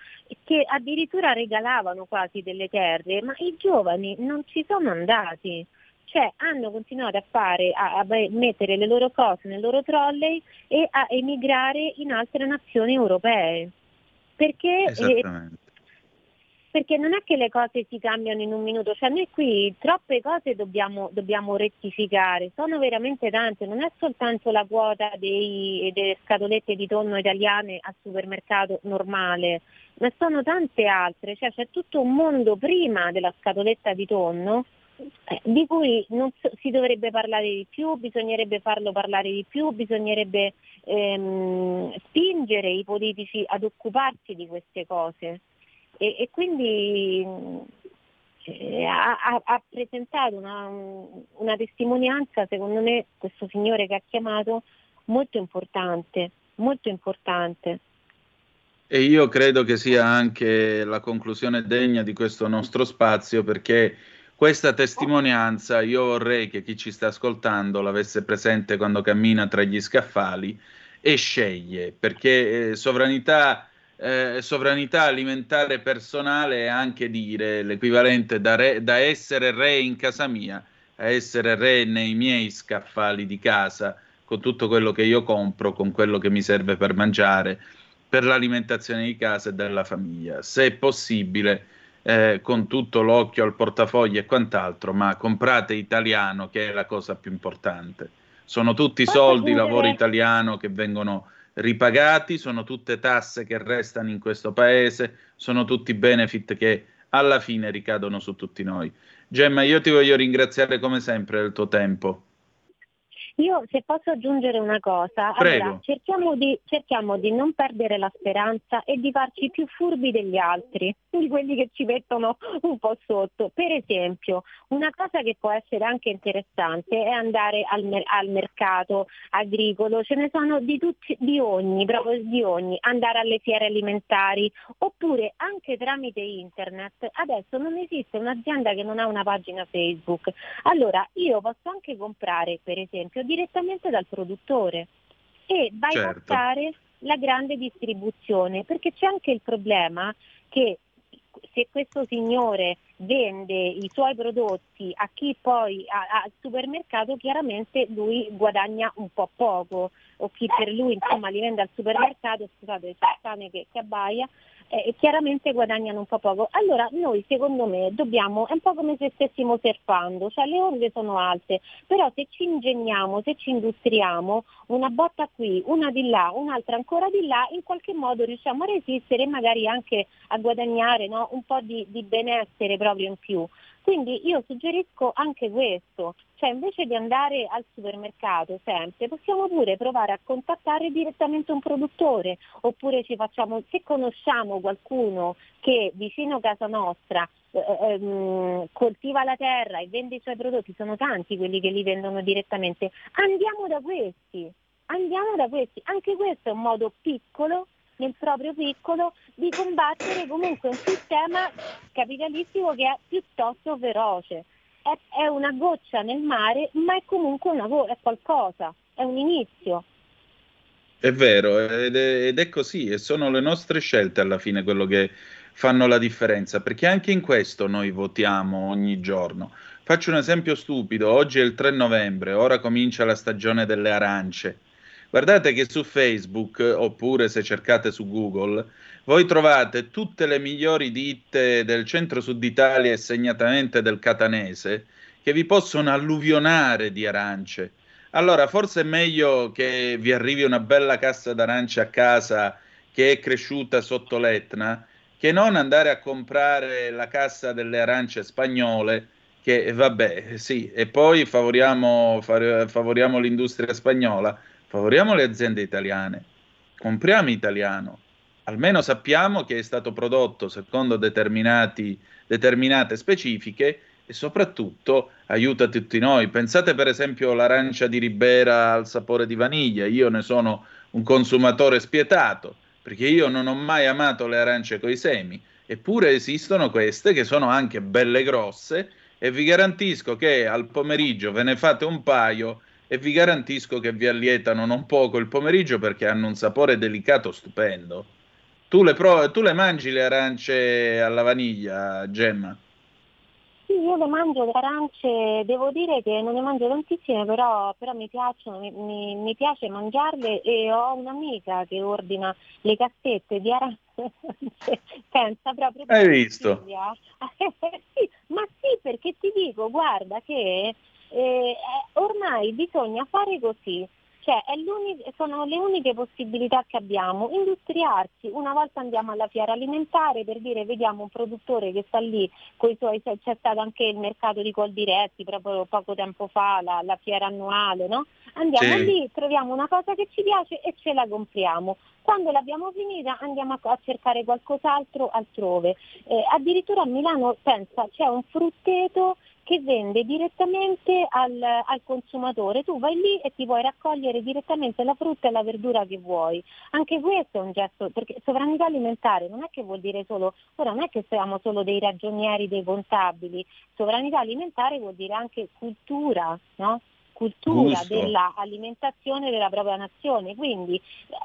S6: che addirittura regalavano quasi delle terre, ma i giovani non ci sono andati. Cioè hanno continuato a, fare, a, a mettere le loro cose nel loro trolley e a emigrare in altre nazioni europee. Perché eh, perché non è che le cose si cambiano in un minuto, cioè noi qui troppe cose dobbiamo, dobbiamo rettificare, sono veramente tante, non è soltanto la quota dei, delle scatolette di tonno italiane al supermercato normale, ma sono tante altre, cioè c'è tutto un mondo prima della scatoletta di tonno eh, di cui non si dovrebbe parlare di più, bisognerebbe farlo parlare di più, bisognerebbe ehm, spingere i politici ad occuparsi di queste cose e, e quindi eh, ha, ha, presentato una, una testimonianza, secondo me, questo signore che ha chiamato, molto importante, molto importante.
S3: E io credo che sia anche la conclusione degna di questo nostro spazio perché questa testimonianza io vorrei che chi ci sta ascoltando l'avesse presente quando cammina tra gli scaffali e sceglie, perché eh, sovranità eh, sovranità alimentare personale è anche dire l'equivalente da, re, da essere re in casa mia a essere re nei miei scaffali di casa, con tutto quello che io compro, con quello che mi serve per mangiare, per l'alimentazione di casa e della famiglia. Se possibile, eh, con tutto l'occhio al portafoglio e quant'altro, ma comprate italiano, che è la cosa più importante. Sono tutti soldi, lavoro italiano che vengono ripagati, sono tutte tasse che restano in questo paese, sono tutti benefit che alla fine ricadono su tutti noi. Gemma, io ti voglio ringraziare come sempre del tuo tempo.
S6: Io se posso aggiungere una cosa, allora, cerchiamo, di, cerchiamo, di, non perdere la speranza e di farci più furbi degli altri, di quelli che ci mettono un po' sotto. Per esempio, una cosa che può essere anche interessante è andare al, al mercato agricolo, ce ne sono di, tutti, di ogni, proprio di ogni, andare alle fiere alimentari oppure anche tramite internet. Adesso non esiste un'azienda che non ha una pagina Facebook. Allora io posso anche comprare per esempio direttamente dal produttore e bypassare certo. la grande distribuzione, perché c'è anche il problema che se questo signore vende i suoi prodotti a chi poi al supermercato, chiaramente lui guadagna un po' poco, o chi per lui insomma li vende al supermercato, scusate, c'è il cane che, che abbaia, eh, chiaramente guadagnano un po' poco. Allora noi secondo me dobbiamo, è un po' come se stessimo surfando, cioè le onde sono alte, però se ci ingegniamo, se ci industriamo, una botta qui, una di là, un'altra ancora di là, in qualche modo riusciamo a resistere e magari anche a guadagnare no? un po' di, di benessere proprio in più. Quindi io suggerisco anche questo, cioè invece di andare al supermercato sempre, possiamo pure provare a contattare direttamente un produttore, oppure ci facciamo, se conosciamo qualcuno che vicino a casa nostra eh, ehm, coltiva la terra e vende i suoi prodotti, sono tanti quelli che li vendono direttamente, andiamo da questi, andiamo da questi, anche questo è un modo piccolo nel proprio piccolo di combattere comunque un sistema capitalistico che è piuttosto feroce. È, è una goccia nel mare, ma è comunque una, è qualcosa, è un inizio.
S3: È vero, ed è, ed è così, e sono le nostre scelte alla fine quello che fanno la differenza, perché anche in questo noi votiamo ogni giorno. Faccio un esempio stupido, oggi è il 3 novembre, ora comincia la stagione delle arance. Guardate che su Facebook, oppure se cercate su Google, voi trovate tutte le migliori ditte del centro-sud Italia e segnatamente del catanese che vi possono alluvionare di arance. Allora, forse è meglio che vi arrivi una bella cassa d'arance a casa che è cresciuta sotto l'Etna, che non andare a comprare la cassa delle arance spagnole che vabbè, sì, e poi favoriamo, favoriamo l'industria spagnola, favoriamo le aziende italiane, compriamo italiano, almeno sappiamo che è stato prodotto secondo determinate specifiche e soprattutto aiuta tutti noi. Pensate per esempio all'arancia di Ribera al sapore di vaniglia, io ne sono un consumatore spietato, perché io non ho mai amato le arance coi semi, eppure esistono queste che sono anche belle grosse e vi garantisco che al pomeriggio ve ne fate un paio e vi garantisco che vi allietano non poco il pomeriggio perché hanno un sapore delicato stupendo. Tu le, pro- tu le mangi le arance alla vaniglia, Gemma?
S6: Sì, io le mangio le arance, devo dire che non ne mangio tantissime, però, però mi piacciono, mi, mi, mi, piace mangiarle e ho un'amica che ordina le cassette di arance, <laughs> pensa proprio...
S3: Hai visto? <laughs>
S6: sì, ma sì, perché ti dico, guarda che eh, ormai bisogna fare così, cioè sono le uniche possibilità che abbiamo, industriarsi, una volta andiamo alla fiera alimentare per dire vediamo un produttore che sta lì, suoi, c'è stato anche il mercato di Coldiretti proprio poco tempo fa, la, la fiera annuale, no? andiamo sì. lì, troviamo una cosa che ci piace e ce la compriamo. Quando l'abbiamo finita andiamo a, a cercare qualcos'altro altrove. Eh, addirittura a Milano, pensa, c'è un frutteto che vende direttamente al, al, consumatore. Tu vai lì e ti puoi raccogliere direttamente la frutta e la verdura che vuoi. Anche questo è un gesto, perché sovranità alimentare non è che vuol dire solo, ora non è che siamo solo dei ragionieri, dei contabili, sovranità alimentare vuol dire anche cultura, no? Cultura Gusto. dell'alimentazione della propria nazione. Quindi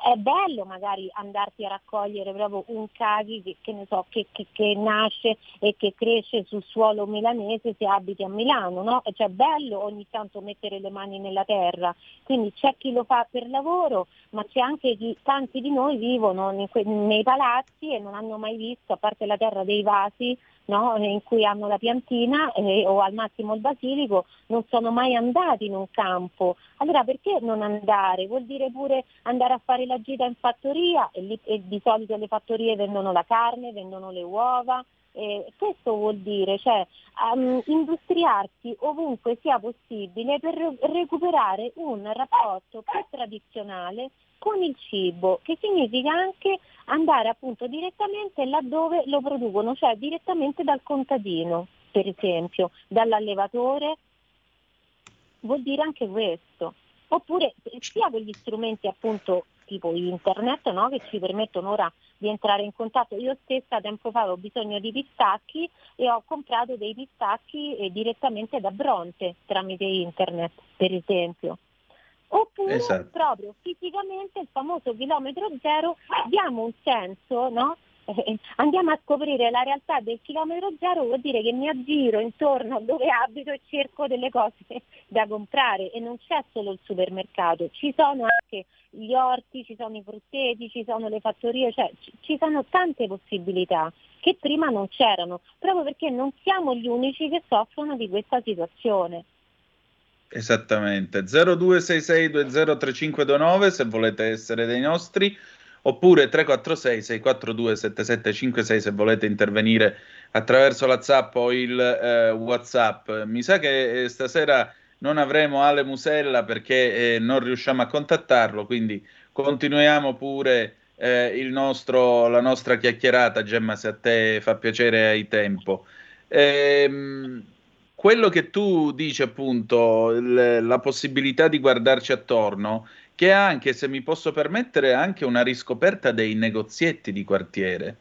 S6: è bello magari andarti a raccogliere proprio un caghi che, che, so, che, che, nasce e che cresce sul suolo milanese se abiti a Milano, no? Cioè è bello ogni tanto mettere le mani nella terra. Quindi c'è chi lo fa per lavoro, ma c'è anche chi, tanti di noi vivono nei, nei palazzi e non hanno mai visto, a parte la terra dei vasi, no? in cui hanno la piantina eh, o al massimo il basilico, non sono mai andati in un campo. Allora perché non andare? Vuol dire pure andare a fare la gita in fattoria e, lì, e di solito le fattorie vendono la carne, vendono le uova. Eh, questo vuol dire cioè, um, industriarsi ovunque sia possibile per recuperare un rapporto più tradizionale con il cibo, che significa anche andare appunto direttamente laddove lo producono, cioè direttamente dal contadino, per esempio, dall'allevatore, vuol dire anche questo. Oppure sia con gli strumenti appunto tipo internet no? che ci permettono ora di entrare in contatto. Io stessa tempo fa avevo bisogno di pistacchi e ho comprato dei pistacchi eh, direttamente da Bronte tramite internet, per esempio. Oppure esatto. proprio fisicamente il famoso chilometro zero diamo un senso, no? Eh, andiamo a scoprire la realtà del chilometro zero vuol dire che mi aggiro intorno a dove abito e cerco delle cose <laughs> da comprare e non c'è solo il supermercato, ci sono anche gli orti, ci sono i frutteti, ci sono le fattorie, cioè ci sono tante possibilità che prima non c'erano, proprio perché non siamo gli unici che soffrono di questa situazione.
S3: Esattamente, 0266203529 se volete essere dei nostri, oppure 346 642 7756 se volete intervenire attraverso la Zap o il eh, Whatsapp. Mi sa che eh, stasera non avremo Ale Musella perché eh, non riusciamo a contattarlo, quindi continuiamo pure eh, nostro, la nostra chiacchierata, Gemma, se a te fa piacere hai tempo. Ehm, quello che tu dici appunto, l- la possibilità di guardarci attorno, che anche, se mi posso permettere, anche una riscoperta dei negozietti di quartiere.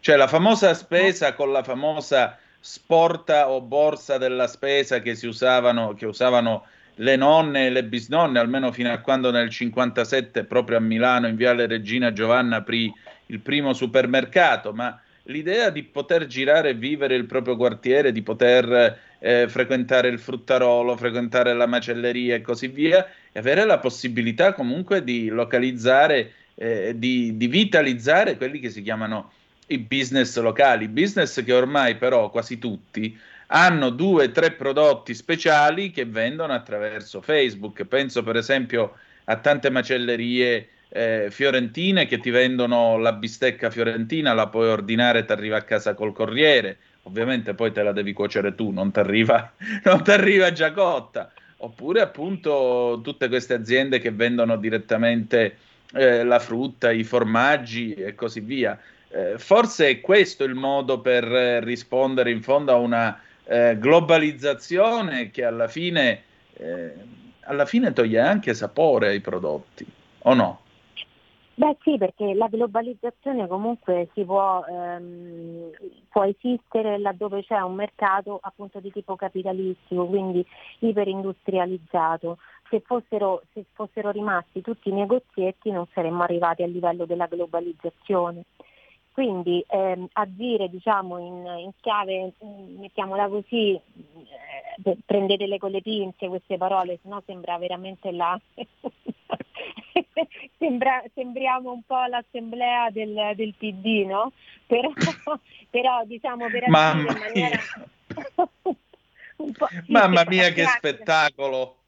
S3: Cioè la famosa spesa con la famosa sporta o borsa della spesa che si usavano, che usavano le nonne e le bisnonne, almeno fino a quando nel 57 proprio a Milano in Viale Regina Giovanna aprì il primo supermercato, ma l'idea di poter girare e vivere il proprio quartiere, di poter eh, frequentare il fruttarolo, frequentare la macelleria e così via, e avere la possibilità comunque di localizzare, eh, di, di vitalizzare quelli che si chiamano i business locali, business che ormai però quasi tutti hanno due o tre prodotti speciali che vendono attraverso Facebook. Penso per esempio a tante macellerie eh, fiorentine che ti vendono la bistecca fiorentina, la puoi ordinare e ti arriva a casa col corriere. Ovviamente poi te la devi cuocere tu, non ti arriva, <laughs> già cotta. Oppure appunto tutte queste aziende che vendono direttamente eh, la frutta, i formaggi e così via. Eh, forse è questo il modo per eh, rispondere in fondo a una eh, globalizzazione che alla fine, eh, alla fine toglie anche sapore ai prodotti, o no?
S6: Beh sì, perché la globalizzazione comunque può, ehm, può, esistere laddove c'è un mercato appunto di tipo capitalistico, quindi iperindustrializzato. Se fossero, se fossero rimasti tutti i negozietti non saremmo arrivati al livello della globalizzazione. Quindi ehm, agire diciamo, in, in, chiave, mettiamola così, eh, prendetele con le pinze queste parole, sennò sembra veramente la... <laughs> <laughs> sembra, sembriamo un po' l'assemblea del, del PD, no? Però, <laughs> però diciamo per
S3: agire in maniera... <laughs> Mamma mia che spettacolo!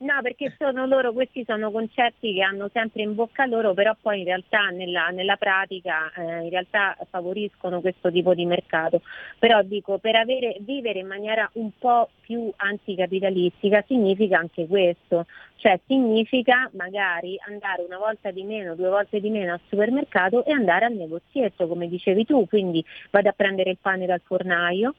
S6: No, perché sono loro, questi sono concetti che hanno sempre in bocca loro, però poi in realtà nella, nella pratica eh, in realtà favoriscono questo tipo di mercato. Però dico, per avere, vivere in maniera un po' più anticapitalistica significa anche questo, cioè significa magari andare una volta di meno, due volte di meno al supermercato e andare al negozietto, come dicevi tu, quindi vado a prendere il pane dal fornaio,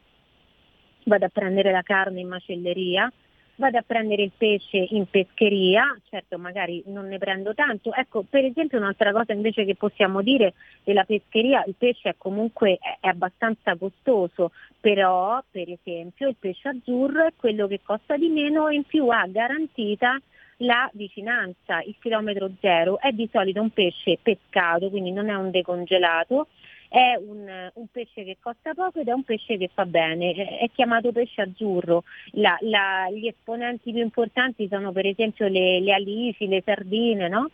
S6: vado a prendere la carne in macelleria, vado a prendere il pesce in pescheria, certo magari non ne prendo tanto. Ecco, per esempio un'altra cosa invece che possiamo dire della pescheria, il pesce è comunque è, abbastanza costoso, però per esempio il pesce azzurro è quello che costa di meno e in più ha garantita la vicinanza, il chilometro zero, è di solito un pesce pescato, quindi non è un decongelato, è un, un, pesce che costa poco ed è un pesce che fa bene, è chiamato pesce azzurro. La, la, gli esponenti più importanti sono per esempio le, le alici, le sardine, no?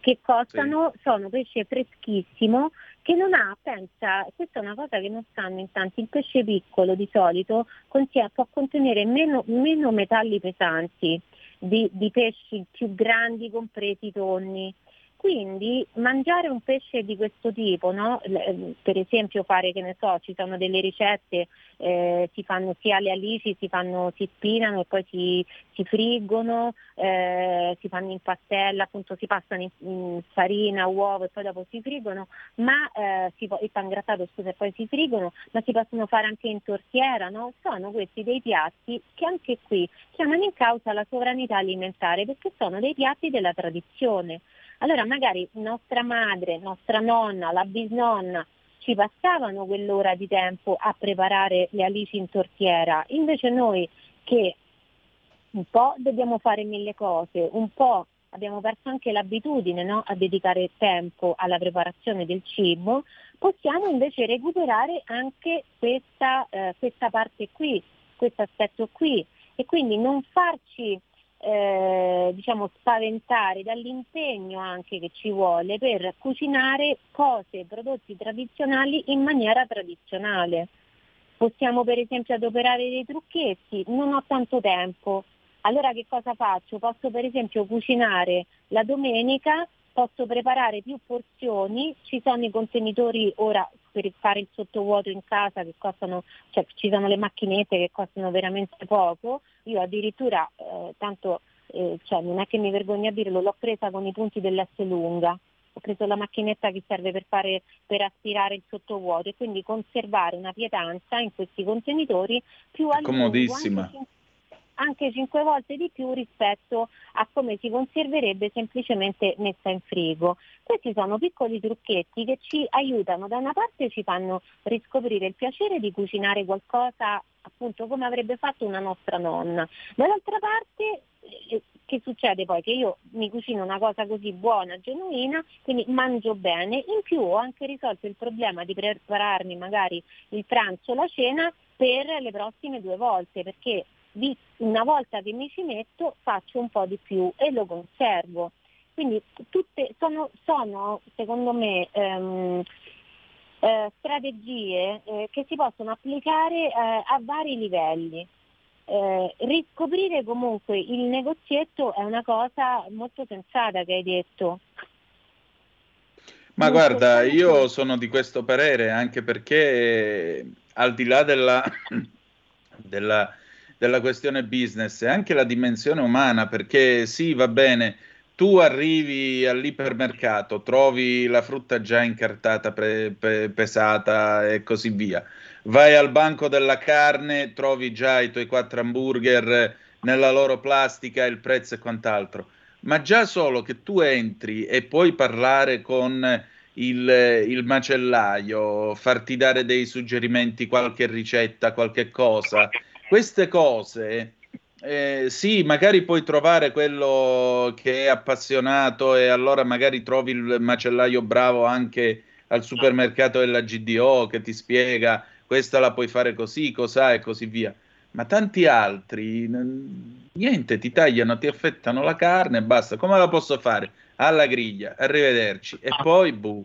S6: che costano, sì. sono pesce freschissimo che non ha, pensa, questa è una cosa che non sanno in tanti, il pesce piccolo di solito contiene, può contenere meno, meno metalli pesanti di, di pesci più grandi compresi i tonni. Quindi mangiare un pesce di questo tipo, no? Ehm, per esempio fare, che ne so, ci sono delle ricette, eh, si fanno sia le alici, si, fanno, si spinano e poi si, si friggono, eh, si fanno in pastella, appunto si passano in, in, farina, uovo e poi dopo si friggono, ma eh, si, il pangrattato scusa e poi si friggono, ma si possono fare anche in tortiera, no? Sono questi dei piatti che anche qui chiamano in causa la sovranità alimentare perché sono dei piatti della tradizione. Allora magari nostra madre, nostra nonna, la bisnonna ci passavano quell'ora di tempo a preparare le alici in tortiera, invece noi che un po' dobbiamo fare mille cose, un po' abbiamo perso anche l'abitudine no? a dedicare tempo alla preparazione del cibo, possiamo invece recuperare anche questa, eh, questa parte qui, questo aspetto qui e quindi non farci eh, diciamo, spaventare dall'impegno anche che ci vuole per cucinare cose, prodotti tradizionali in maniera tradizionale. Possiamo per esempio adoperare dei trucchetti, non ho tanto tempo, allora che cosa faccio? Posso per esempio cucinare la domenica, posso preparare più porzioni, ci sono i contenitori ora per fare il sottovuoto in casa che costano, cioè ci sono le macchinette che costano veramente poco, io addirittura, eh, tanto eh, cioè, non è che mi vergogno a dirlo, l'ho presa con i punti dell'S lunga, ho preso la macchinetta che serve per, fare, per aspirare il sottovuoto e quindi conservare una pietanza in questi contenitori più a
S3: Comodissima.
S6: Lungo, anche 5 volte di più rispetto a come si conserverebbe semplicemente messa in frigo. Questi sono piccoli trucchetti che ci aiutano, da una parte ci fanno riscoprire il piacere di cucinare qualcosa appunto come avrebbe fatto una nostra nonna, dall'altra parte eh, che succede poi? Che io mi cucino una cosa così buona, genuina, quindi mangio bene, in più ho anche risolto il problema di prepararmi magari il pranzo la cena per le prossime due volte, perché una volta che mi ci metto faccio un po' di più e lo conservo. Quindi tutte sono, sono secondo me ehm, eh, strategie eh, che si possono applicare eh, a vari livelli. Eh, riscoprire comunque il negozietto è una cosa molto sensata che hai detto.
S3: Ma guarda, io sono di questo parere anche perché al di là della, <clears throat> della, della questione business è anche la dimensione umana, perché sì, va bene, tu arrivi all'ipermercato, trovi la frutta già incartata, pre, pe, pesata e così via vai al banco della carne, trovi già i tuoi quattro hamburger nella loro plastica, il prezzo e quant'altro. Ma già solo che tu entri e puoi parlare con il, il macellaio, farti dare dei suggerimenti, qualche ricetta, qualche cosa, queste cose. Eh, sì, magari puoi trovare quello che è appassionato e allora magari trovi il macellaio bravo anche al supermercato della GDO che ti spiega questa la puoi fare così, cos'ha e così via. Ma tanti altri, niente, ti tagliano, ti affettano la carne e basta. Come la posso fare? Alla griglia, arrivederci. E poi, buh.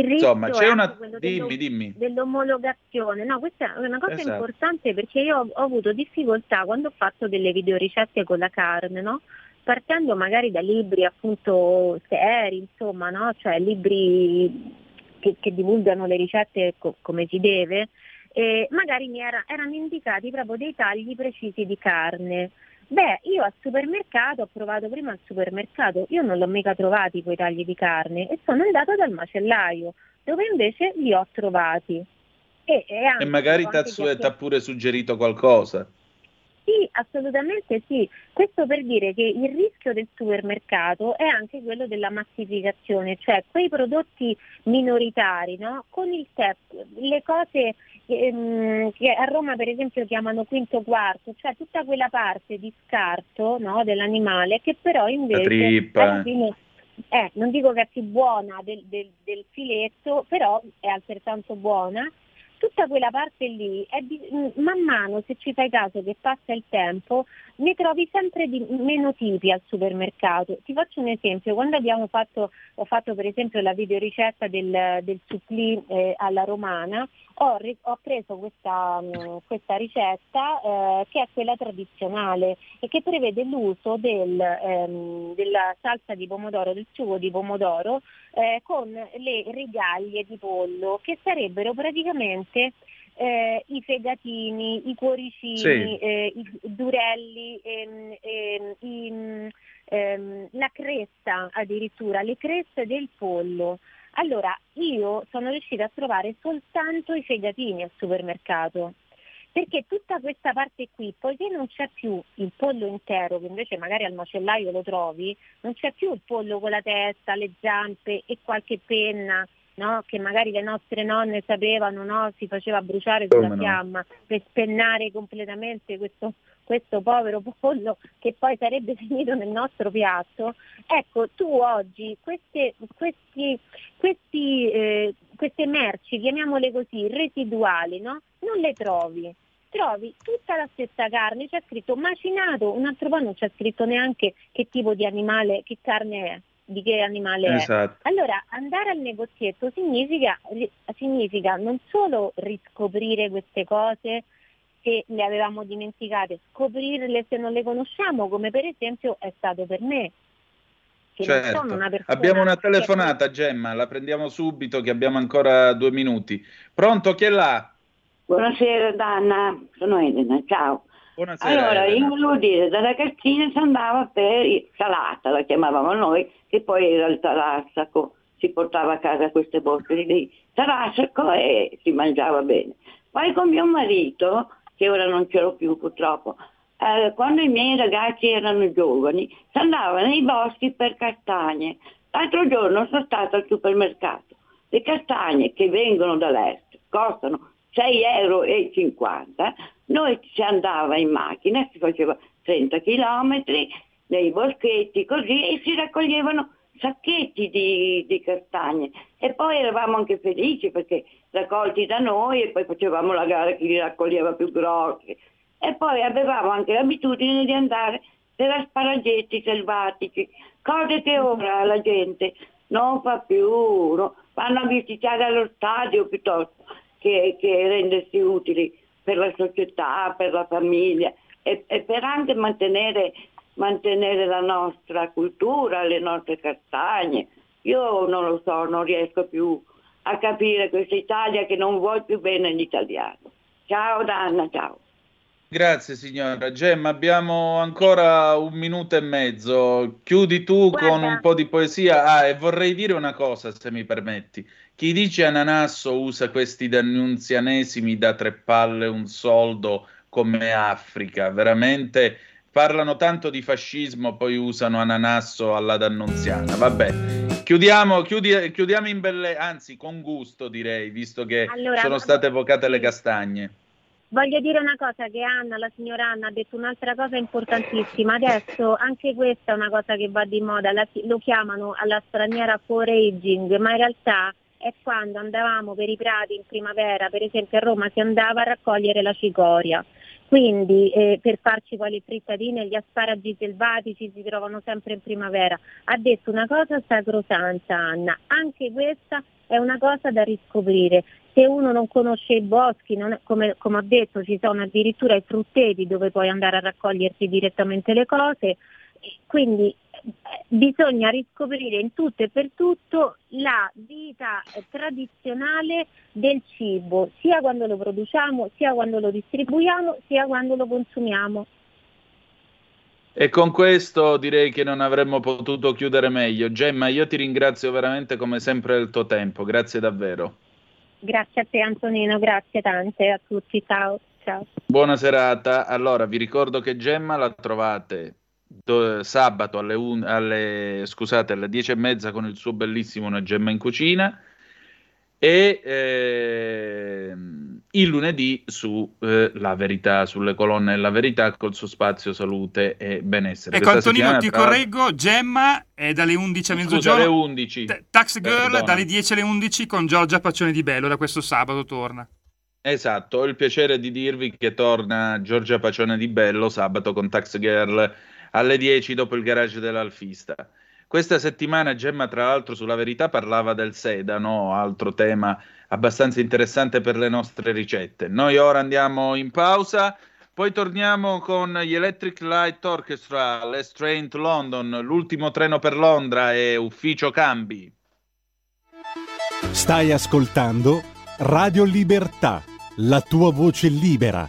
S6: Insomma, c'è una... Dimmi, dimmi. Dell'omologazione. No, questa è una cosa esatto. importante perché io ho, ho, avuto difficoltà quando ho fatto delle videoricette con la carne, no? Partendo magari da libri appunto seri, insomma, no? Cioè libri che, che divulgano le ricette co- come si deve, magari mi era, erano indicati proprio dei tagli precisi di carne. Beh, io al supermercato ho provato prima al supermercato, io non l'ho mica trovati quei tagli di carne e sono andata dal macellaio, dove invece li ho trovati.
S3: E, e, e magari ti ha pure suggerito qualcosa.
S6: Sì, assolutamente sì. Questo per dire che il rischio del supermercato è anche quello della massificazione, cioè quei prodotti minoritari, no? con il tempo, le cose ehm, che a Roma per esempio chiamano quinto quarto, cioè tutta quella parte di scarto no? dell'animale che però invece fine eh, non dico che è più buona del, del, del filetto, però è altrettanto buona tutta quella parte lì, di, man mano se ci fai caso che passa il tempo, ne trovi sempre di meno tipi al supermercato. Ti faccio un esempio, quando abbiamo fatto, ho fatto per esempio la videoricetta del, del supplì eh, alla romana, ho, ho preso questa, mm, questa ricetta eh, che è quella tradizionale e che prevede l'uso del, ehm, della salsa di pomodoro, del sugo di pomodoro eh, con le rigaglie di pollo che sarebbero praticamente eh, i fegatini, i cuoricini, sì. eh, i durelli, ehm, ehm, i, ehm, la cresta addirittura, le creste del pollo. Allora, io sono riuscita a trovare soltanto i fegatini al supermercato, perché tutta questa parte qui, poiché non c'è più il pollo intero, che invece magari al macellaio lo trovi, non c'è più il pollo con la testa, le zampe e qualche penna no? che magari le nostre nonne sapevano, no? si faceva bruciare sulla Come fiamma no? per spennare completamente questo, questo povero pollo che poi sarebbe <laughs> finito nel nostro piatto. Ecco, tu oggi queste, questi, questi, eh, queste merci, chiamiamole così, residuali, no? non le trovi trovi tutta la stessa carne, c'è scritto macinato, un altro po' non c'è scritto neanche che tipo di animale, che carne è di che animale esatto. è. Allora andare al negozietto significa, significa non solo riscoprire queste cose che le avevamo dimenticate, scoprirle se non le conosciamo, come per esempio è stato per me.
S3: Certo. Una abbiamo una telefonata, che... Gemma, la prendiamo subito che abbiamo ancora due minuti. Pronto, chi è là?
S8: Buonasera Danna, sono Elena, ciao. Buonasera, allora, Elena. io volevo dire, da ragazzina si andava per salata, la chiamavamo noi, che poi era il tarassaco, si portava a casa queste borse di tarassaco e si mangiava bene. Poi con mio marito, che ora non ce l'ho più purtroppo, eh, quando i miei ragazzi erano giovani, si andava nei boschi per castagne. L'altro giorno sono stata al supermercato. Le castagne che vengono dall'est costano 6,50 euro, noi si andava in macchina, si faceva 30 km nei boschetti così e si raccoglievano sacchetti di, di, castagne. E poi eravamo anche felici perché raccolti da noi e poi facevamo la gara chi li raccoglieva più grossi. E poi avevamo anche l'abitudine di andare per asparagetti selvatici, cose che ora la gente non fa più, no? vanno a visitare allo stadio piuttosto che, che rendersi utili per la società, per la famiglia e, e per anche mantenere, mantenere la nostra cultura, le nostre castagne. Io non lo so, non riesco più a capire questa Italia che non vuole più bene l'italiano. Ciao Danna, ciao.
S3: Grazie signora. Gemma, abbiamo ancora un minuto e mezzo. Chiudi tu Guarda. con un po' di poesia. Ah, e vorrei dire una cosa, se mi permetti. Chi dice ananasso usa questi dannunzianesimi da tre palle un soldo come Africa. Veramente parlano tanto di fascismo, poi usano ananasso alla dannunziana. Vabbè, chiudiamo, chiudi, chiudiamo in belle, anzi con gusto direi, visto che allora, sono state evocate le castagne.
S6: Voglio dire una cosa che Anna, la signora Anna, ha detto un'altra cosa importantissima. Adesso anche questa è una cosa che va di moda, la, lo chiamano alla straniera foraging, ma in realtà è quando andavamo per i prati in primavera, per esempio a Roma si andava a raccogliere la cicoria. Quindi eh, per farci quali frittatine, gli asparagi selvatici si trovano sempre in primavera. Ha detto una cosa sacrosanta Anna, anche questa è una cosa da riscoprire. Se uno non conosce i boschi, è, come, come, ho detto, ci sono addirittura i frutteti dove puoi andare a raccoglierti direttamente le cose, quindi bisogna riscoprire in tutto e per tutto la vita tradizionale del cibo, sia quando lo produciamo, sia quando lo distribuiamo, sia quando lo consumiamo.
S3: E con questo direi che non avremmo potuto chiudere meglio. Gemma, io ti ringrazio veramente come sempre del tuo tempo, grazie davvero.
S6: Grazie a te Antonino, grazie tante a tutti, ciao. ciao.
S3: Buona serata. Allora, vi ricordo che Gemma la trovate do, sabato alle, un, alle, scusate, alle 10 e mezza con il suo bellissimo Una Gemma in cucina e eh, il lunedì su eh, La Verità, sulle colonne della Verità col suo spazio salute e benessere.
S4: Ecco Questa Antonino ti tra... correggo, Gemma è dalle 11 a mezzogiorno.
S3: Scusa, 11.
S4: T- Tax Girl Perdona. dalle 10 alle 11 con Giorgia Paccione di Bello, da questo sabato torna.
S3: Esatto, ho il piacere di dirvi che torna Giorgia Pacione di Bello sabato con Tax Girl alle 10 dopo il garage dell'Alfista. Questa settimana Gemma, tra l'altro, sulla verità parlava del sedano, altro tema abbastanza interessante per le nostre ricette. Noi ora andiamo in pausa, poi torniamo con gli Electric Light Orchestra, Let's Train to London, l'ultimo treno per Londra e ufficio cambi.
S1: Stai ascoltando Radio Libertà, la tua voce libera,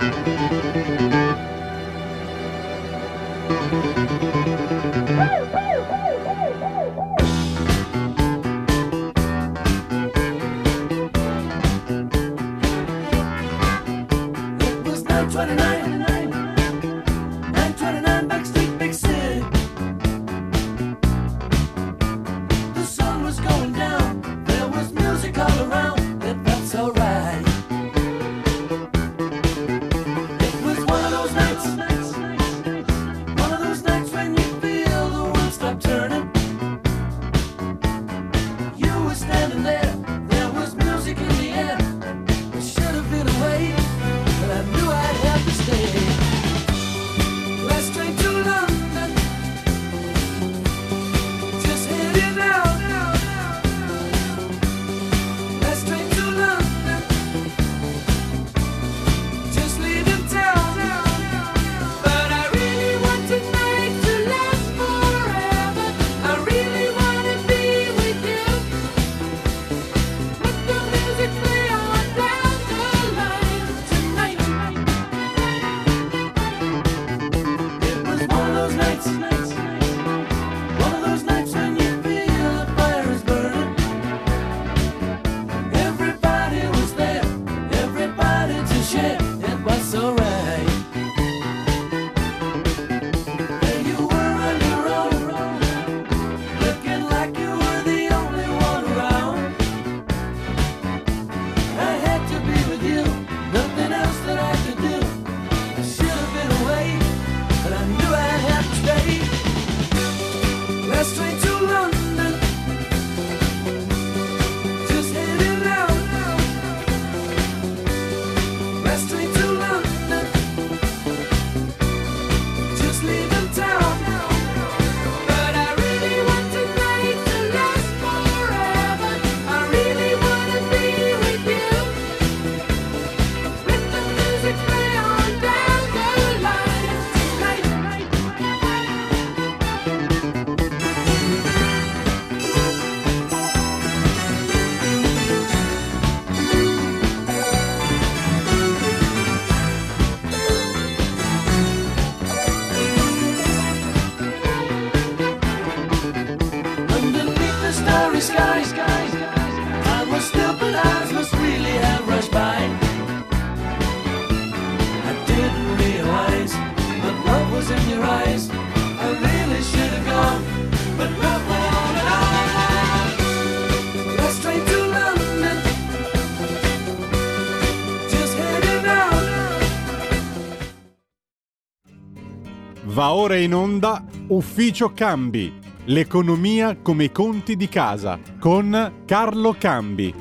S1: Va ora in onda Ufficio Cambi, l'economia come i conti di casa, con Carlo Cambi.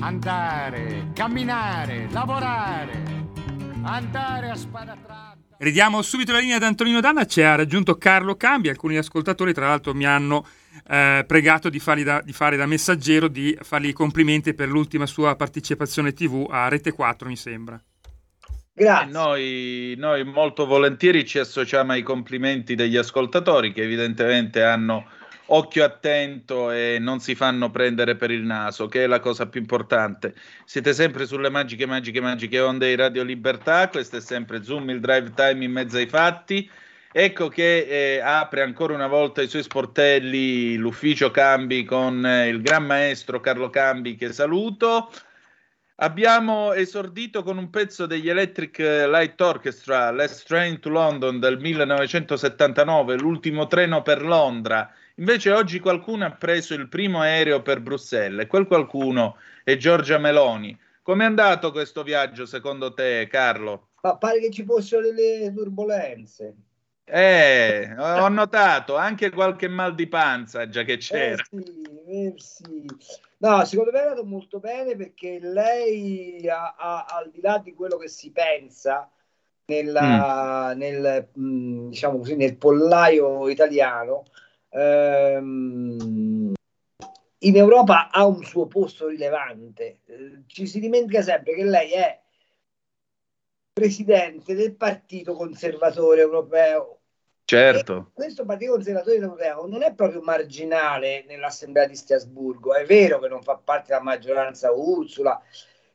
S10: Andare, camminare, lavorare, andare a spada tratta.
S4: Ridiamo subito la linea ad Antonino Danna, ci ha raggiunto Carlo Cambi, alcuni ascoltatori tra l'altro mi hanno eh, pregato di, da, di, fare da messaggero, di fargli i complimenti per l'ultima sua partecipazione TV a Rete 4 mi sembra.
S3: Grazie. Noi, noi, molto volentieri ci associamo ai complimenti degli ascoltatori che evidentemente hanno occhio attento e non si fanno prendere per il naso, che è la cosa più importante. Siete sempre sulle magiche, magiche, magiche onde di Radio Libertà, questo è sempre Zoom, il drive time in mezzo ai fatti. Ecco che eh, apre ancora una volta i suoi sportelli l'ufficio Cambi con eh, il gran maestro Carlo Cambi che saluto. Abbiamo esordito con un pezzo degli Electric Light Orchestra, Let's Train to London del 1979, l'ultimo treno per Londra. Invece oggi qualcuno ha preso il primo aereo per Bruxelles e quel qualcuno è Giorgia Meloni. Com'è andato questo viaggio secondo te, Carlo?
S11: Ma pare che ci fossero delle turbulenze.
S3: Eh, ho notato anche qualche mal di panza già che c'era.
S11: Eh sì, eh sì. No, secondo me è andato molto bene perché lei, ha, ha, al di là di quello che si pensa nella, mm. nel, mm, diciamo così, nel pollaio italiano, ehm, in Europa ha un suo posto rilevante. Ci si dimentica sempre che lei è presidente del Partito Conservatore Europeo
S3: Certo.
S11: E questo Partito Conservatore Europeo non è proprio marginale nell'Assemblea di Strasburgo, è vero che non fa parte della maggioranza Ursula,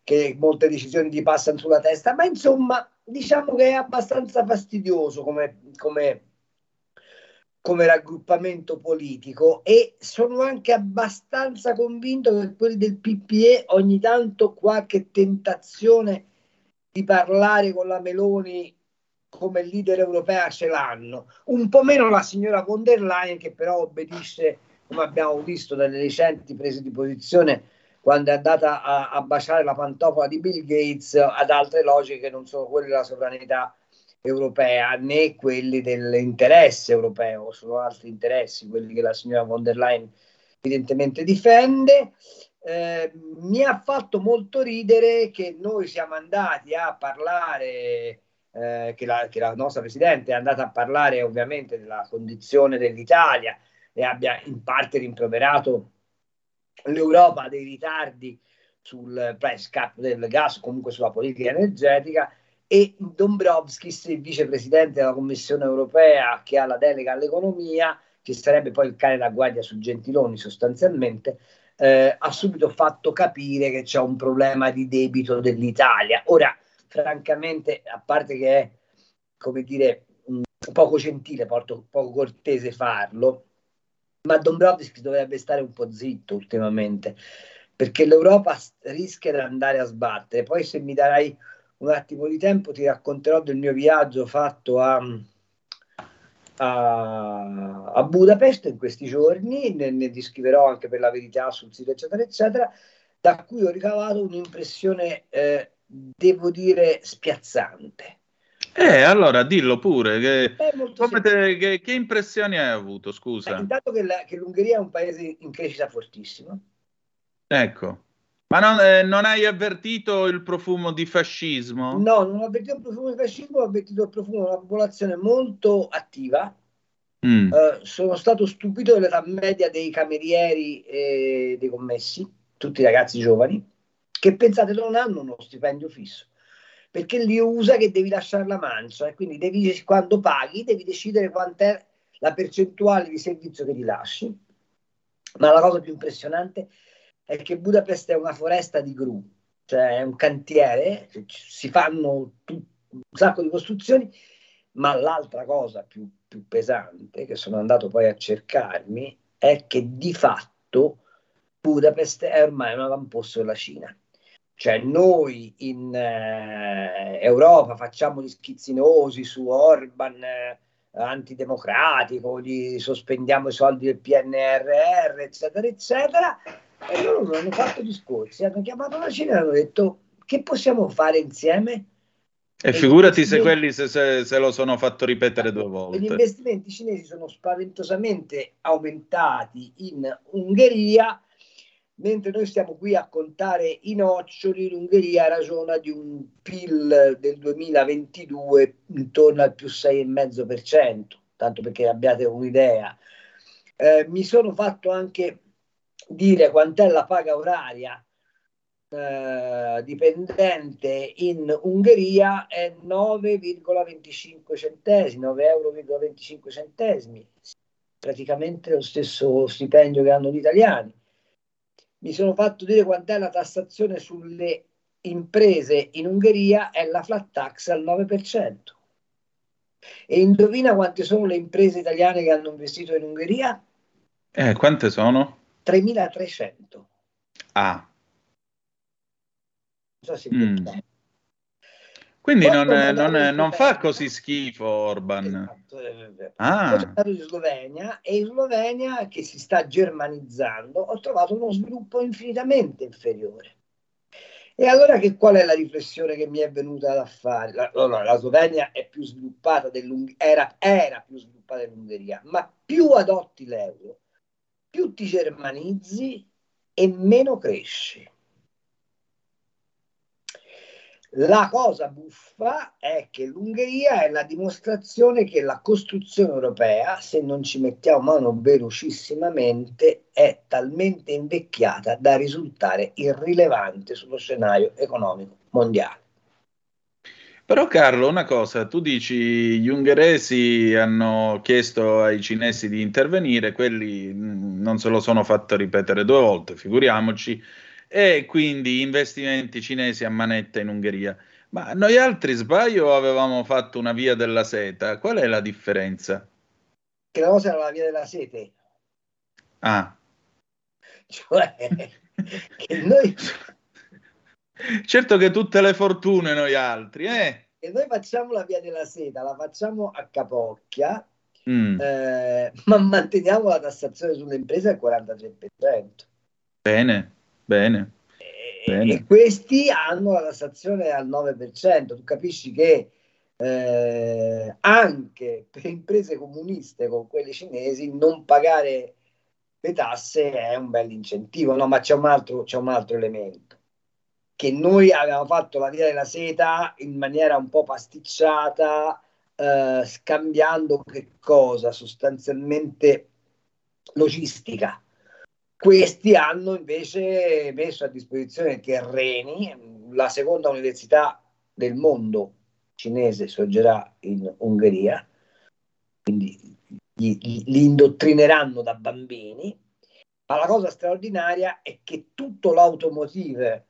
S11: che molte decisioni gli passano sulla testa, ma insomma diciamo che è abbastanza fastidioso come, come, come raggruppamento politico e sono anche abbastanza convinto che quelli del PPE ogni tanto qualche tentazione di parlare con la Meloni come leader europea ce l'hanno, un po' meno la signora von der Leyen che però obbedisce, come abbiamo visto dalle recenti prese di posizione, quando è andata a, a baciare la pantofola di Bill Gates, ad altre logiche che non sono quelle della sovranità europea né quelli dell'interesse europeo, sono altri interessi, quelli che la signora von der Leyen evidentemente difende. Eh, mi ha fatto molto ridere che noi siamo andati a parlare eh, che, la, che, la, nostra Presidente è andata a parlare ovviamente della condizione dell'Italia e abbia in parte rimproverato l'Europa dei ritardi sul price cap del gas, comunque sulla politica energetica, e Dombrovskis, il vicepresidente della Commissione europea che ha la delega all'economia, che sarebbe poi il cane da guardia su Gentiloni sostanzialmente, eh, ha subito fatto capire che c'è un problema di debito dell'Italia. Ora, francamente, a parte che è, come dire, poco gentile, poco cortese farlo, ma Dombrovskis dovrebbe stare un po' zitto ultimamente, perché l'Europa rischia di andare a sbattere. Poi se mi darai un attimo di tempo ti racconterò del mio viaggio fatto a, a, a Budapest in questi giorni, ne, ne descriverò anche per la verità sul sito, eccetera, eccetera, da cui ho ricavato un'impressione eh, devo dire, spiazzante.
S3: Eh, allora dillo pure, che, te, che, che, impressioni hai avuto, scusa?
S11: Eh, intanto che, la, che, l'Ungheria è un paese in crescita fortissimo.
S3: Ecco, ma non, eh, non, hai avvertito il profumo di fascismo?
S11: No, non ho avvertito il profumo di fascismo, ho avvertito il profumo di una popolazione molto attiva. Mm. Eh, sono stato stupito dell'età media dei camerieri e dei commessi, tutti ragazzi giovani che pensate non hanno uno stipendio fisso perché li usa che devi lasciare la mancia e quindi devi, quando paghi devi decidere quant'è la percentuale di servizio che ti lasci. Ma la cosa più impressionante è che Budapest è una foresta di gru, cioè è un cantiere, si fanno un sacco di costruzioni, ma l'altra cosa più, più pesante che sono andato poi a cercarmi è che di fatto Budapest è ormai un avamposto della Cina. Cioè noi in eh, Europa facciamo gli schizzinosi su Orban eh, antidemocratico, gli sospendiamo i soldi del PNRR, eccetera, eccetera. E loro non hanno fatto discorsi, hanno chiamato la Cina e hanno detto che possiamo fare insieme?
S3: E, figurati se quelli se, se, se, lo sono fatto ripetere due volte.
S11: Gli investimenti cinesi sono spaventosamente aumentati in Ungheria, mentre noi stiamo qui a contare i noccioli, l'Ungheria ragiona di un PIL del 2022 intorno al più 6,5%, tanto perché abbiate un'idea. Eh, mi sono fatto anche dire quant'è la paga oraria eh, dipendente in Ungheria è 9,25 centesimi, 9,25 euro centesimi, praticamente lo stesso stipendio che hanno gli italiani. Mi sono fatto dire quant'è la tassazione sulle imprese in Ungheria, è la flat tax al 9%. E indovina quante sono le imprese italiane che hanno investito in Ungheria?
S3: Eh, quante sono?
S11: 3.300.
S3: Ah, so se mm. Quindi non, non, non, fa così schifo Orban. Esatto,
S11: ah. Ho stato in Slovenia e in Slovenia, che si sta germanizzando, ho trovato uno sviluppo infinitamente inferiore. E allora che, qual è la riflessione che mi è venuta da fare? La, no, no, la Slovenia è più sviluppata dell'Ungheria, era, era più sviluppata dell'Ungheria, ma più adotti l'euro, più ti germanizzi e meno cresci. La cosa buffa è che l'Ungheria è la dimostrazione che la costruzione europea, se non ci mettiamo mano velocissimamente, è talmente invecchiata da risultare irrilevante sullo scenario economico mondiale.
S3: Però Carlo, una cosa, tu dici gli ungheresi hanno chiesto ai cinesi di intervenire, quelli mm, non se lo sono fatto ripetere due volte, figuriamoci, e quindi investimenti cinesi a manetta in Ungheria. Ma noi altri sbaglio avevamo fatto una via della seta? Qual è la differenza?
S11: Che la cosa era la via della sete.
S3: Ah. <laughs>
S11: Cioè, che noi...
S3: Certo che tutte le fortune noi altri, eh?
S11: E noi facciamo la via della seta, la facciamo a capocchia, mm. eh, ma manteniamo la tassazione sulle imprese al 43%.
S3: Bene. Bene.
S11: E, Bene. e questi hanno la tassazione al 9%. Tu capisci che eh, anche per imprese comuniste con quelle cinesi non pagare le tasse è un bel incentivo, no? Ma c'è un altro, c'è un altro elemento che noi avevamo fatto la via della seta in maniera un po' pasticciata, eh, scambiando che cosa? Sostanzialmente logistica. Questi hanno invece messo a disposizione terreni, la seconda università del mondo cinese sorgerà in Ungheria, quindi li, li indottrineranno da bambini, ma la cosa straordinaria è che tutto l'automotive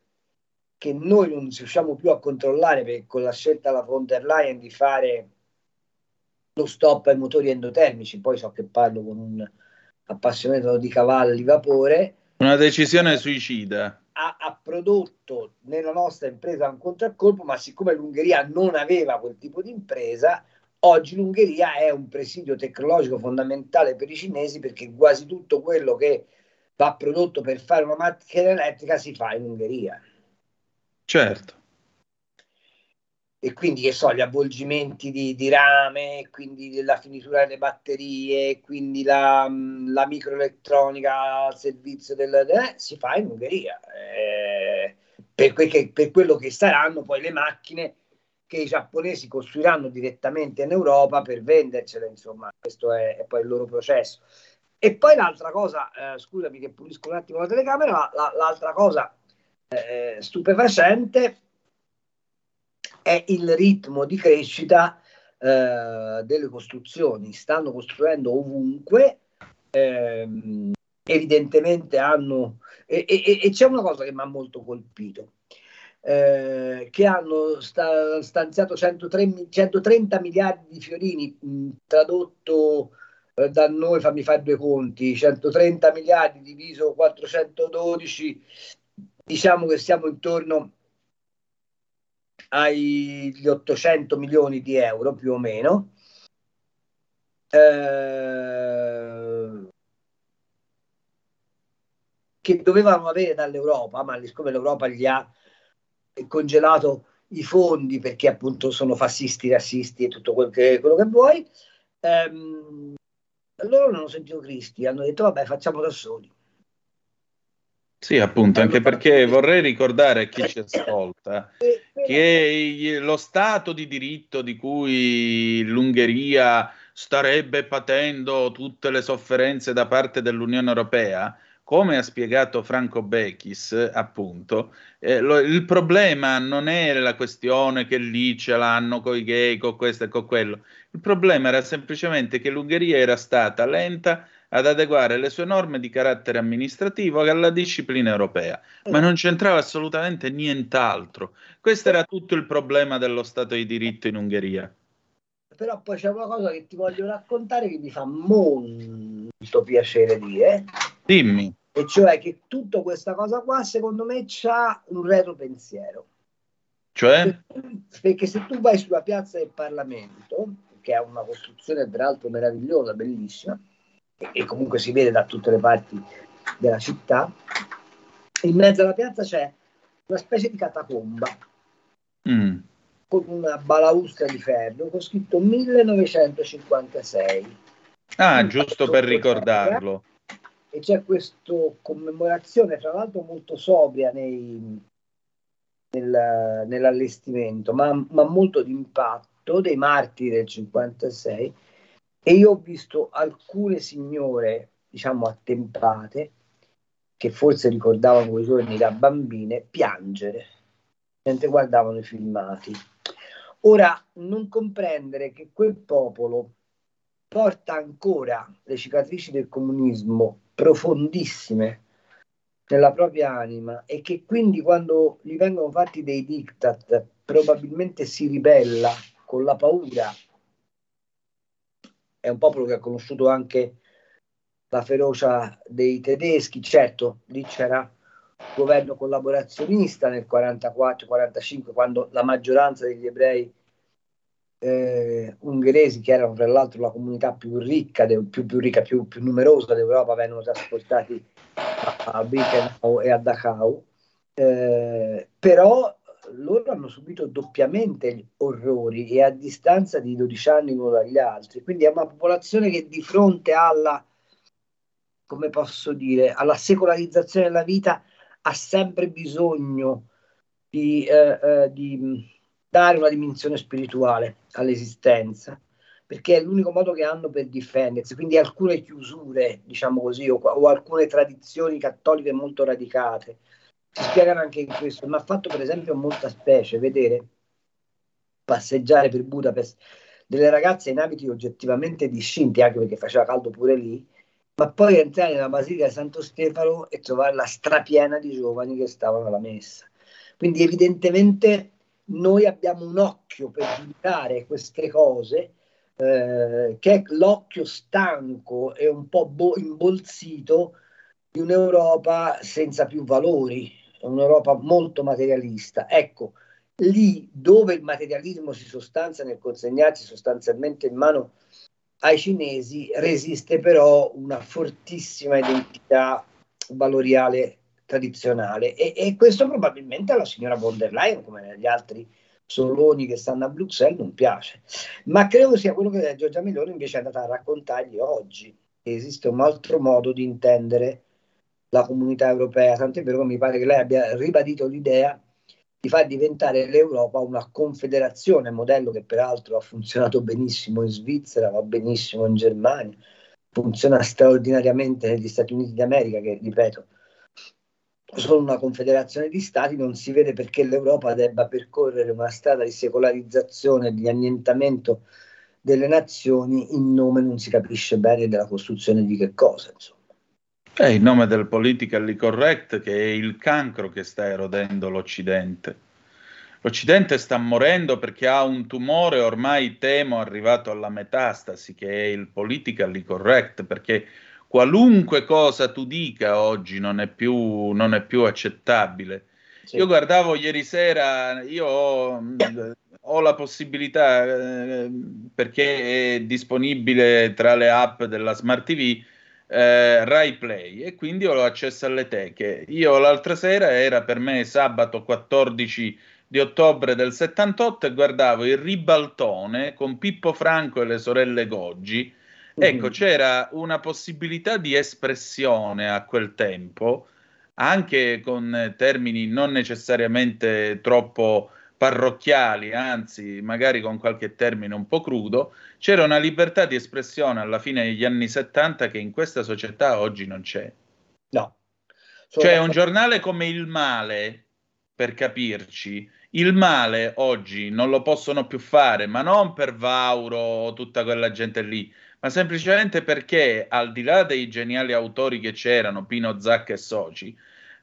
S11: che noi non riusciamo più a controllare perché con la scelta della von der Leyen di fare lo stop ai motori endotermici, poi so che parlo con un appassionato di cavalli vapore.
S3: Una decisione suicida.
S11: Ha, ha, prodotto nella nostra impresa un contraccolpo, ma siccome l'Ungheria non aveva quel tipo di impresa, oggi l'Ungheria è un presidio tecnologico fondamentale per i cinesi perché quasi tutto quello che va prodotto per fare una macchina elettrica si fa in Ungheria.
S3: Certo
S11: e quindi che so, gli avvolgimenti di, di rame, quindi la finitura delle batterie, quindi la, la microelettronica al servizio del eh, si fa in Ungheria. Eh, per, que, per, quello che saranno poi le macchine che i giapponesi costruiranno direttamente in Europa per vendercele, insomma, questo è, è poi il loro processo. E poi l'altra cosa, eh, scusami che pulisco un attimo la telecamera, ma la, l'altra cosa eh, stupefacente è il ritmo di crescita eh, delle costruzioni. Stanno costruendo ovunque, ehm, evidentemente hanno... E, e, e, c'è una cosa che mi ha molto colpito. Eh, che hanno sta, stanziato 103, 130 miliardi di fiorini, mh, tradotto eh, da noi, fammi fare due conti, 130 miliardi diviso 412, diciamo che siamo intorno agli 800 milioni di euro più o meno. Eh, che dovevano avere dall'Europa, ma siccome l'Europa gli ha congelato i fondi perché appunto sono fascisti, razzisti e tutto quello che, quello che vuoi. Ehm, loro non hanno sentito Cristi, hanno detto vabbè facciamo da soli.
S3: Sì, appunto, anche perché vorrei ricordare a chi ci ascolta che lo Stato di diritto di cui l'Ungheria starebbe patendo tutte le sofferenze da parte dell'Unione Europea, come ha spiegato Franco Bechis, appunto, eh, lo, il problema non è la questione che lì ce l'hanno con i gay, con questo e con quello. Il problema era semplicemente che l'Ungheria era stata lenta ad adeguare le sue norme di carattere amministrativo alla disciplina europea, ma non c'entrava assolutamente nient'altro. Questo era tutto il problema dello Stato di diritto in Ungheria.
S11: Però poi c'è una cosa che ti voglio raccontare che mi fa molto piacere dire.
S3: Dimmi.
S11: E cioè che tutta questa cosa qua, secondo me, ha un retro pensiero.
S3: Cioè?
S11: Perché se tu vai sulla piazza del Parlamento, che è una costruzione peraltro meravigliosa, bellissima, e comunque si vede da tutte le parti della città, in mezzo alla piazza c'è una specie di catacomba mm. con una balaustra di ferro con scritto 1956.
S3: Ah, giusto per ricordarlo.
S11: E c'è questa commemorazione, tra l'altro molto sobria nei, nel, nell'allestimento, ma, ma molto d'impatto dei martiri del 56 e io ho visto alcune signore, diciamo, attempate, che forse ricordavano quei giorni da bambine, piangere mentre guardavano i filmati. Ora, non comprendere che quel popolo porta ancora le cicatrici del comunismo profondissime nella propria anima e che quindi quando gli vengono fatti dei diktat probabilmente si ribella con la paura è un popolo che ha conosciuto anche la ferocia dei tedeschi, certo, lì c'era un governo collaborazionista nel 44-45, quando la maggioranza degli ebrei eh, ungheresi, che erano tra l'altro la comunità più ricca, de, più, più, ricca più, più, numerosa d'Europa, vennero trasportati a, a Birkenau e a Dachau. Eh, però loro hanno subito doppiamente gli orrori e a distanza di 12 anni l'uno dagli altri. Quindi è una popolazione che di fronte alla, come posso dire, alla secolarizzazione della vita ha sempre bisogno di, eh, eh, di dare una dimensione spirituale all'esistenza perché è l'unico modo che hanno per difendersi. Quindi alcune chiusure, diciamo così, o, o alcune tradizioni cattoliche molto radicate si spiegano anche in questo, ma ha fatto per esempio molta specie vedere passeggiare per Budapest delle ragazze in abiti oggettivamente discinti, anche perché faceva caldo pure lì, ma poi entrare nella Basilica di Santo Stefano e trovarla strapiena di giovani che stavano alla messa. Quindi evidentemente noi abbiamo un occhio per giudicare queste cose, eh, che è l'occhio stanco e un po' bo- imbolsito di un'Europa senza più valori, un'Europa molto materialista. Ecco, lì dove il materialismo si sostanzia nel consegnarsi sostanzialmente in mano ai cinesi, resiste però una fortissima identità valoriale tradizionale e, e questo probabilmente alla signora von der Leyen, come agli altri soloni che stanno a Bruxelles, non piace. Ma credo sia quello che Giorgia Meloni invece è andata a raccontargli oggi, che esiste un altro modo di intendere la comunità europea, tant'è vero che mi pare che lei abbia ribadito l'idea di far diventare l'Europa una confederazione, modello che peraltro ha funzionato benissimo in Svizzera, va benissimo in Germania, funziona straordinariamente negli Stati Uniti d'America, che ripeto, sono una confederazione di stati, non si vede perché l'Europa debba percorrere una strada di secolarizzazione, di annientamento delle nazioni in nome non si capisce bene della costruzione di che cosa. Insomma.
S3: È in nome del politically correct che è il cancro che sta erodendo l'Occidente. L'Occidente sta morendo perché ha un tumore ormai temo arrivato alla metastasi, che è il politically correct, perché qualunque cosa tu dica oggi non è più, non è più accettabile. Sì. Io guardavo ieri sera, io ho, ho la possibilità, eh, perché è disponibile tra le app della Smart TV, eh, Rai Play e quindi ho accesso alle teche. Io l'altra sera era per me sabato 14 di ottobre del 78 e guardavo il ribaltone con Pippo Franco e le sorelle Goggi. Ecco, mm-hmm. c'era una possibilità di espressione a quel tempo, anche con termini non necessariamente troppo parrocchiali, anzi magari con qualche termine un po' crudo, c'era una libertà di espressione alla fine degli anni 70 che in questa società oggi non c'è.
S11: No.
S3: Cioè un giornale come Il Male, per capirci, il male oggi non lo possono più fare, ma non per Vauro o tutta quella gente lì, ma semplicemente perché al di là dei geniali autori che c'erano, Pino Zacca e Soci,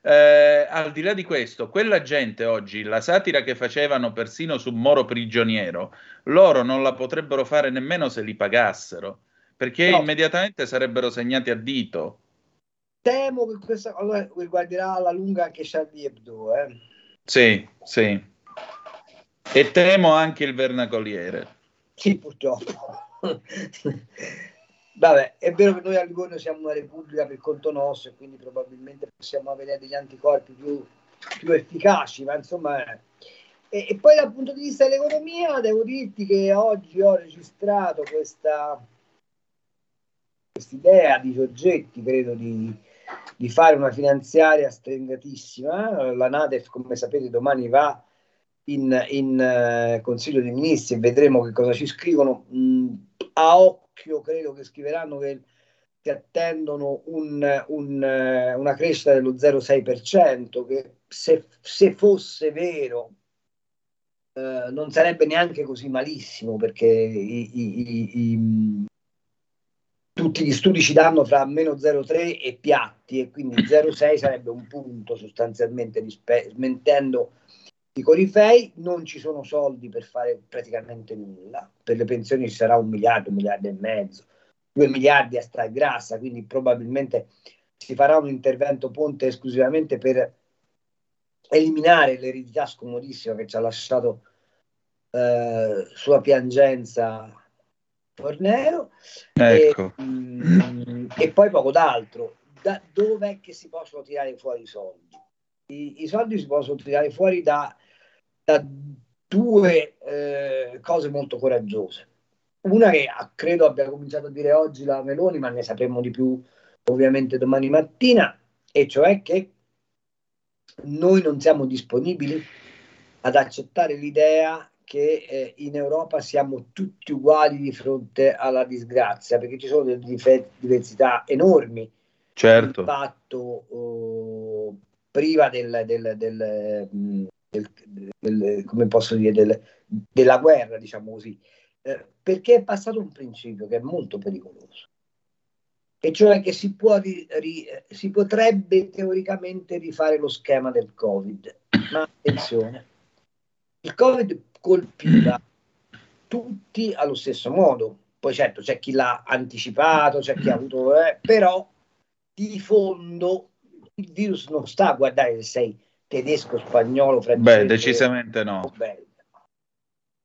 S3: eh, al di là di questo, quella gente oggi, la satira che facevano persino su Moro prigioniero, loro non la potrebbero fare nemmeno se li pagassero, perché no. immediatamente sarebbero segnati a dito.
S11: Temo che questa cosa riguarderà alla lunga anche Charlie Hebdo. Eh.
S3: Sì, sì. E temo anche il vernacoliere.
S11: Sì, purtroppo. Vabbè, è vero che noi a Livorno siamo una repubblica per conto nostro e quindi probabilmente possiamo avere degli anticorpi più, più efficaci, ma insomma... Eh. E, e, poi dal punto di vista dell'economia devo dirti che oggi ho registrato questa idea di Giorgetti, credo, di, di fare una finanziaria strengatissima. La Nadef, come sapete, domani va in, in uh, Consiglio dei Ministri e vedremo che cosa ci scrivono. Mm, a occhio credo che scriveranno che, che attendono un, un, uh, una crescita dello 0,6%, che se, se fosse vero uh, non sarebbe neanche così malissimo perché i, i, i, tutti gli studi ci danno fra meno 0,3 e piatti e quindi 0,6 sarebbe un punto sostanzialmente rispe- smentendo i corifei non ci sono soldi per fare praticamente nulla. Per le pensioni ci sarà un miliardo, un miliardo e mezzo, due miliardi a sta grassa, quindi probabilmente si farà un intervento ponte esclusivamente per eliminare l'eredità scomodissima che ci ha lasciato eh, sua piangenza Fornero ecco. e, mm, e, poi poco d'altro. Da dove è che si possono tirare fuori i soldi? I, i soldi si possono tirare fuori da da due eh, cose molto coraggiose. Una che credo abbia cominciato a dire oggi la Meloni, ma ne sapremo di più ovviamente domani mattina, e cioè che noi non siamo disponibili ad accettare l'idea che eh, in Europa siamo tutti uguali di fronte alla disgrazia, perché ci sono delle dif- diversità enormi.
S3: Certo.
S11: Impatto oh, priva del, del, del, mm, del, del, come posso dire, del, della guerra, diciamo così, eh, perché è passato un principio che è molto pericoloso, e cioè che si, può ri, ri, si potrebbe teoricamente rifare lo schema del Covid, ma attenzione, il Covid colpiva tutti allo stesso modo, poi certo c'è chi l'ha anticipato, c'è chi ha avuto, eh, però di fondo il virus non sta a guardare se sei tedesco, spagnolo, francese.
S3: Beh, decisamente no.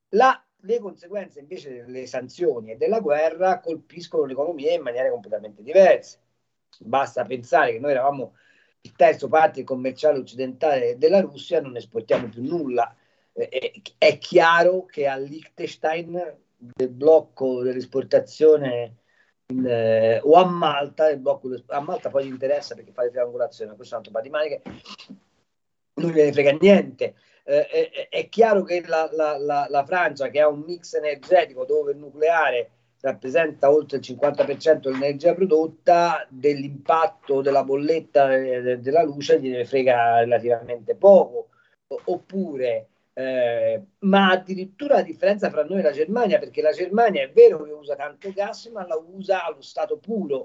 S11: La, le conseguenze invece delle sanzioni e della guerra colpiscono l'economia in maniere completamente diverse. Basta pensare che noi eravamo il terzo partner commerciale occidentale della Russia, non esportiamo più nulla. Eh, è chiaro che a Liechtenstein del blocco dell'esportazione eh, o a Malta, il blocco a Malta poi gli interessa perché fa le triangolazioni, questo è un altro po' di maniche, non gliene frega niente. Eh, è, è, chiaro che la, la, la, la, Francia, che ha un mix energetico dove il nucleare rappresenta oltre il 50% dell'energia prodotta, dell'impatto della bolletta eh, della luce gliene frega relativamente poco. Oppure, eh, ma addirittura la differenza fra noi e la Germania, perché la Germania è vero che usa tanto gas, ma la usa allo stato puro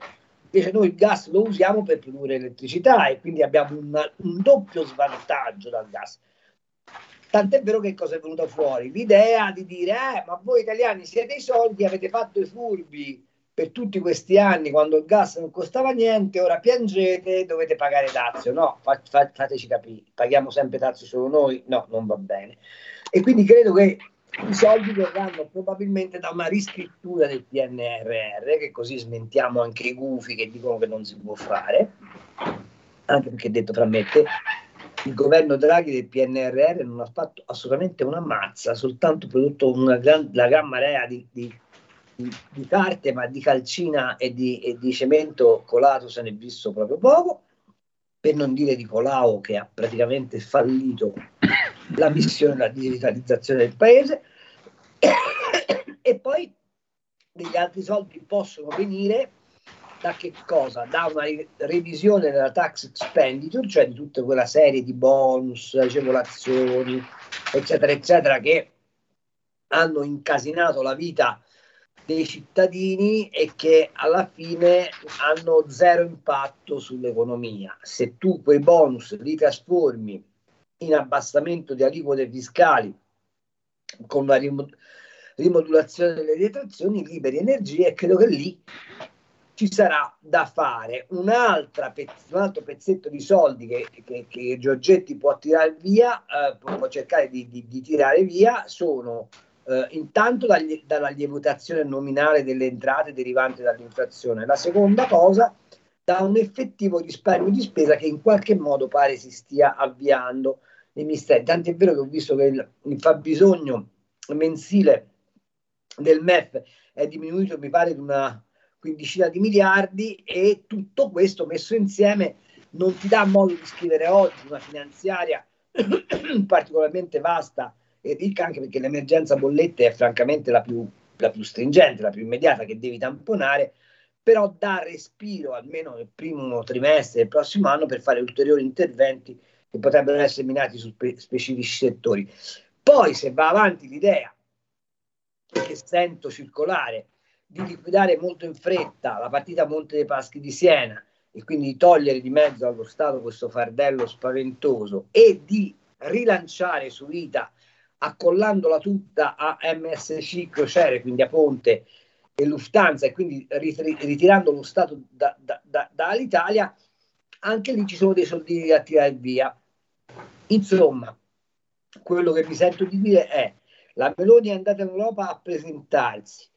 S11: Invece noi il gas lo usiamo per produrre elettricità e quindi abbiamo una, un doppio svantaggio dal gas. Tant'è vero che cosa è venuta fuori? L'idea di dire, eh, ma voi italiani siete i soldi, avete fatto i furbi per tutti questi anni quando il gas non costava niente, ora piangete, dovete pagare dazio. No, fa, fa, fateci capire, paghiamo sempre dazio solo noi? No, non va bene. E quindi credo che i soldi verranno probabilmente da una riscrittura del PNRR, che così smentiamo anche i gufi che dicono che non si può fare, anche perché detto fra me te, il governo Draghi del PNRR non ha fatto assolutamente una mazza, soltanto prodotto una gran, la gran marea di, di, di, di, carte, ma di calcina e di, e di cemento colato se ne è visto proprio poco, per non dire di Colau che ha praticamente fallito la missione della digitalizzazione del paese. E poi degli altri soldi possono venire da che cosa? Da una revisione della tax expenditure, cioè di tutta quella serie di bonus, agevolazioni, eccetera, eccetera, che hanno incasinato la vita dei cittadini e che alla fine hanno zero impatto sull'economia. Se tu quei bonus li trasformi in abbassamento di aliquote fiscali con una rimodulazione delle detrazioni, liberi energie e credo che lì ci sarà da fare un altro pezzetto di soldi che, che, che Giorgetti può tirare via, eh, può cercare di, di, di, tirare via, sono eh, intanto dagli, dalla lievitazione nominale delle entrate derivanti dall'inflazione. La seconda cosa, da un effettivo risparmio di spesa che in qualche modo pare si stia avviando nei misteri. Tanto è vero che ho visto che il, il fabbisogno mensile del MEF è diminuito, mi pare, di una quindicina di miliardi e tutto questo messo insieme non ti dà modo di scrivere oggi una finanziaria <coughs> particolarmente vasta e ricca anche perché l'emergenza bollette è francamente la più, la più stringente, la più immediata che devi tamponare, però dà respiro almeno nel primo trimestre del prossimo anno per fare ulteriori interventi che potrebbero essere minati su spe- specifici settori. Poi se va avanti l'idea che sento circolare di liquidare molto in fretta la partita Monte dei Paschi di Siena e quindi di togliere di mezzo allo Stato questo fardello spaventoso e di rilanciare su vita accollandola tutta a MSC Crociere, quindi a Ponte e Lufthansa e quindi ritirando lo Stato da, da, da, dall'Italia, anche lì ci sono dei soldi da tirare via. Insomma, quello che vi sento di dire è la Meloni è andata in Europa a presentarsi,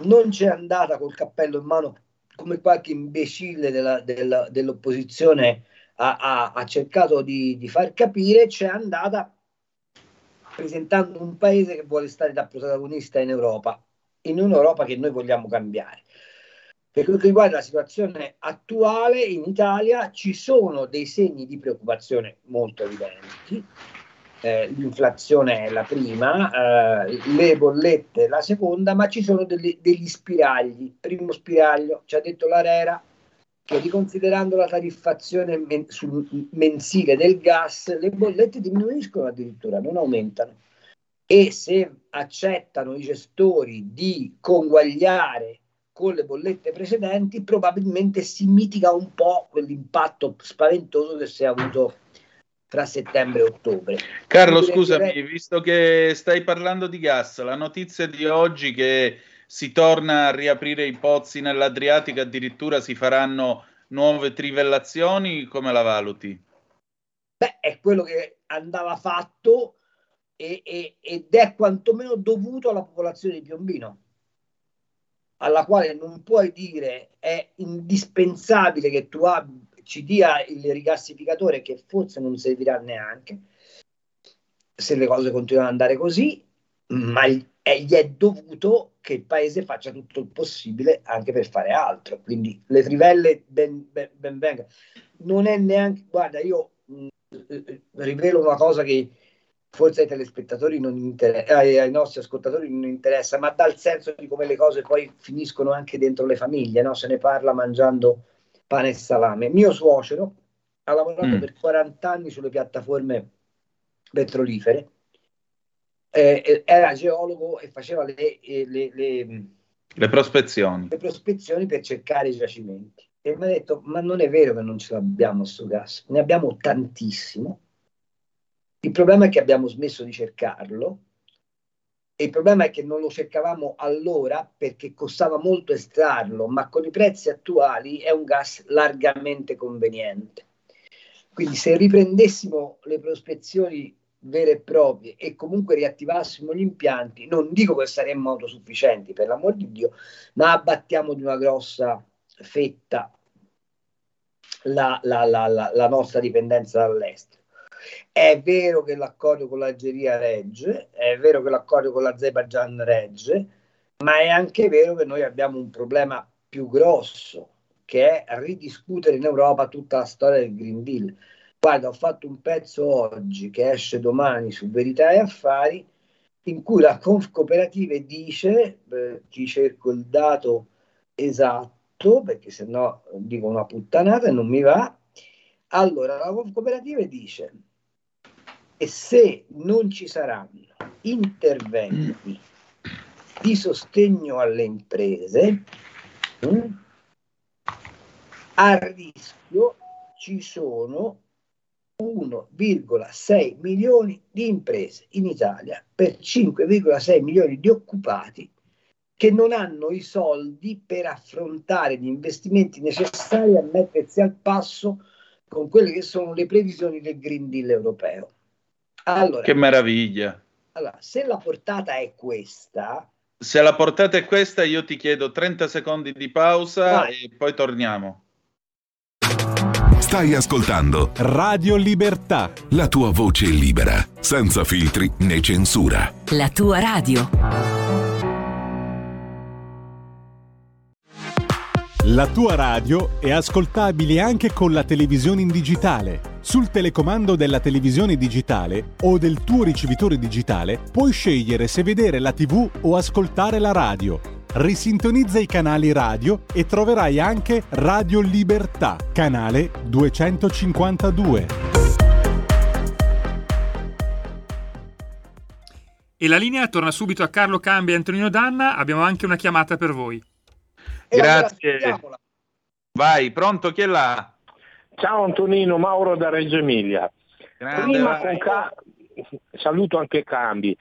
S11: non c'è andata col cappello in mano come qualche imbecille della, della, dell'opposizione ha, ha, ha cercato di, di, far capire, c'è andata presentando un paese che vuole stare da protagonista in Europa, in un'Europa che noi vogliamo cambiare. Per quello che riguarda la situazione attuale in Italia ci sono dei segni di preoccupazione molto evidenti eh, l'inflazione è la prima, eh, le bollette la seconda, ma ci sono degli, degli spiragli. Primo spiraglio, ci ha detto l'Arera, che riconsiderando la tariffazione men- sul mensile del gas, le bollette diminuiscono addirittura, non aumentano. E se accettano i gestori di conguagliare con le bollette precedenti, probabilmente si mitiga un po' quell'impatto spaventoso che si è avuto tra settembre e ottobre.
S3: Carlo, scusami, dire... visto che stai parlando di gas, la notizia di oggi che si torna a riaprire i pozzi nell'Adriatico, addirittura si faranno nuove trivellazioni, come la valuti?
S11: Beh, è quello che andava fatto e, e, ed è quantomeno dovuto alla popolazione di Piombino, alla quale non puoi dire è indispensabile che tu abbia ci dia il rigassificatore che forse non servirà neanche se le cose continuano ad andare così, ma gli è dovuto che il paese faccia tutto il possibile anche per fare altro. Quindi le trivelle ben, ben, ben venga. Non è neanche, guarda, io mh, mm, rivelo una cosa che forse ai telespettatori non interessa, ai, ai, nostri ascoltatori non interessa, ma dà il senso di come le cose poi finiscono anche dentro le famiglie, no? se ne parla mangiando pane e salame. Mio suocero ha lavorato mm. per 40 anni sulle piattaforme petrolifere, eh, era geologo e faceva le, le, le,
S3: le, prospezioni.
S11: le prospezioni per cercare i giacimenti. E mi ha detto, ma non è vero che non ce l'abbiamo sto gas, ne abbiamo tantissimo. Il problema è che abbiamo smesso di cercarlo e il problema è che non lo cercavamo allora perché costava molto estrarlo, ma con i prezzi attuali è un gas largamente conveniente. Quindi se riprendessimo le prospezioni vere e proprie e comunque riattivassimo gli impianti, non dico che saremmo autosufficienti, per l'amor di Dio, ma abbattiamo di una grossa fetta la, la, la, la nostra dipendenza dall'estero. È vero che l'accordo con l'Algeria regge, è vero che l'accordo con l'Azerbaijan regge, ma è anche vero che noi abbiamo un problema più grosso, che è ridiscutere in Europa tutta la storia del Green Deal. Guarda, ho fatto un pezzo oggi che esce domani su Verità e Affari, in cui la Conf Cooperative dice, eh, ti cerco il dato esatto, perché se no dico una puttanata e non mi va. Allora, la Conf Cooperative dice, e se non ci saranno interventi di sostegno alle imprese, mh, mm, a rischio ci sono 1,6 milioni di imprese in Italia per 5,6 milioni di occupati che non hanno i soldi per affrontare gli investimenti necessari a mettersi al passo con quelle che sono le previsioni del Green Deal europeo.
S3: Allora, che meraviglia!
S11: Allora, se la portata è questa...
S3: Se la portata è questa, io ti chiedo 30 secondi di pausa vai. e poi torniamo.
S12: Stai ascoltando
S1: Radio Libertà.
S12: La tua voce libera, senza filtri né censura.
S13: La tua radio.
S1: La tua radio è ascoltabile anche con la televisione in digitale. Sul telecomando della televisione digitale o del tuo ricevitore digitale puoi scegliere se vedere la TV o ascoltare la radio risintonizza i canali radio e troverai anche Radio Libertà, canale 252.
S4: E la linea torna subito a Carlo Cambi e Antonino Danna. Abbiamo anche una chiamata per voi.
S3: Grazie. Vai, pronto? Chi è là?
S14: Ciao Antonino, Mauro da Reggio Emilia. Grande, Prima con ca- saluto anche Cambi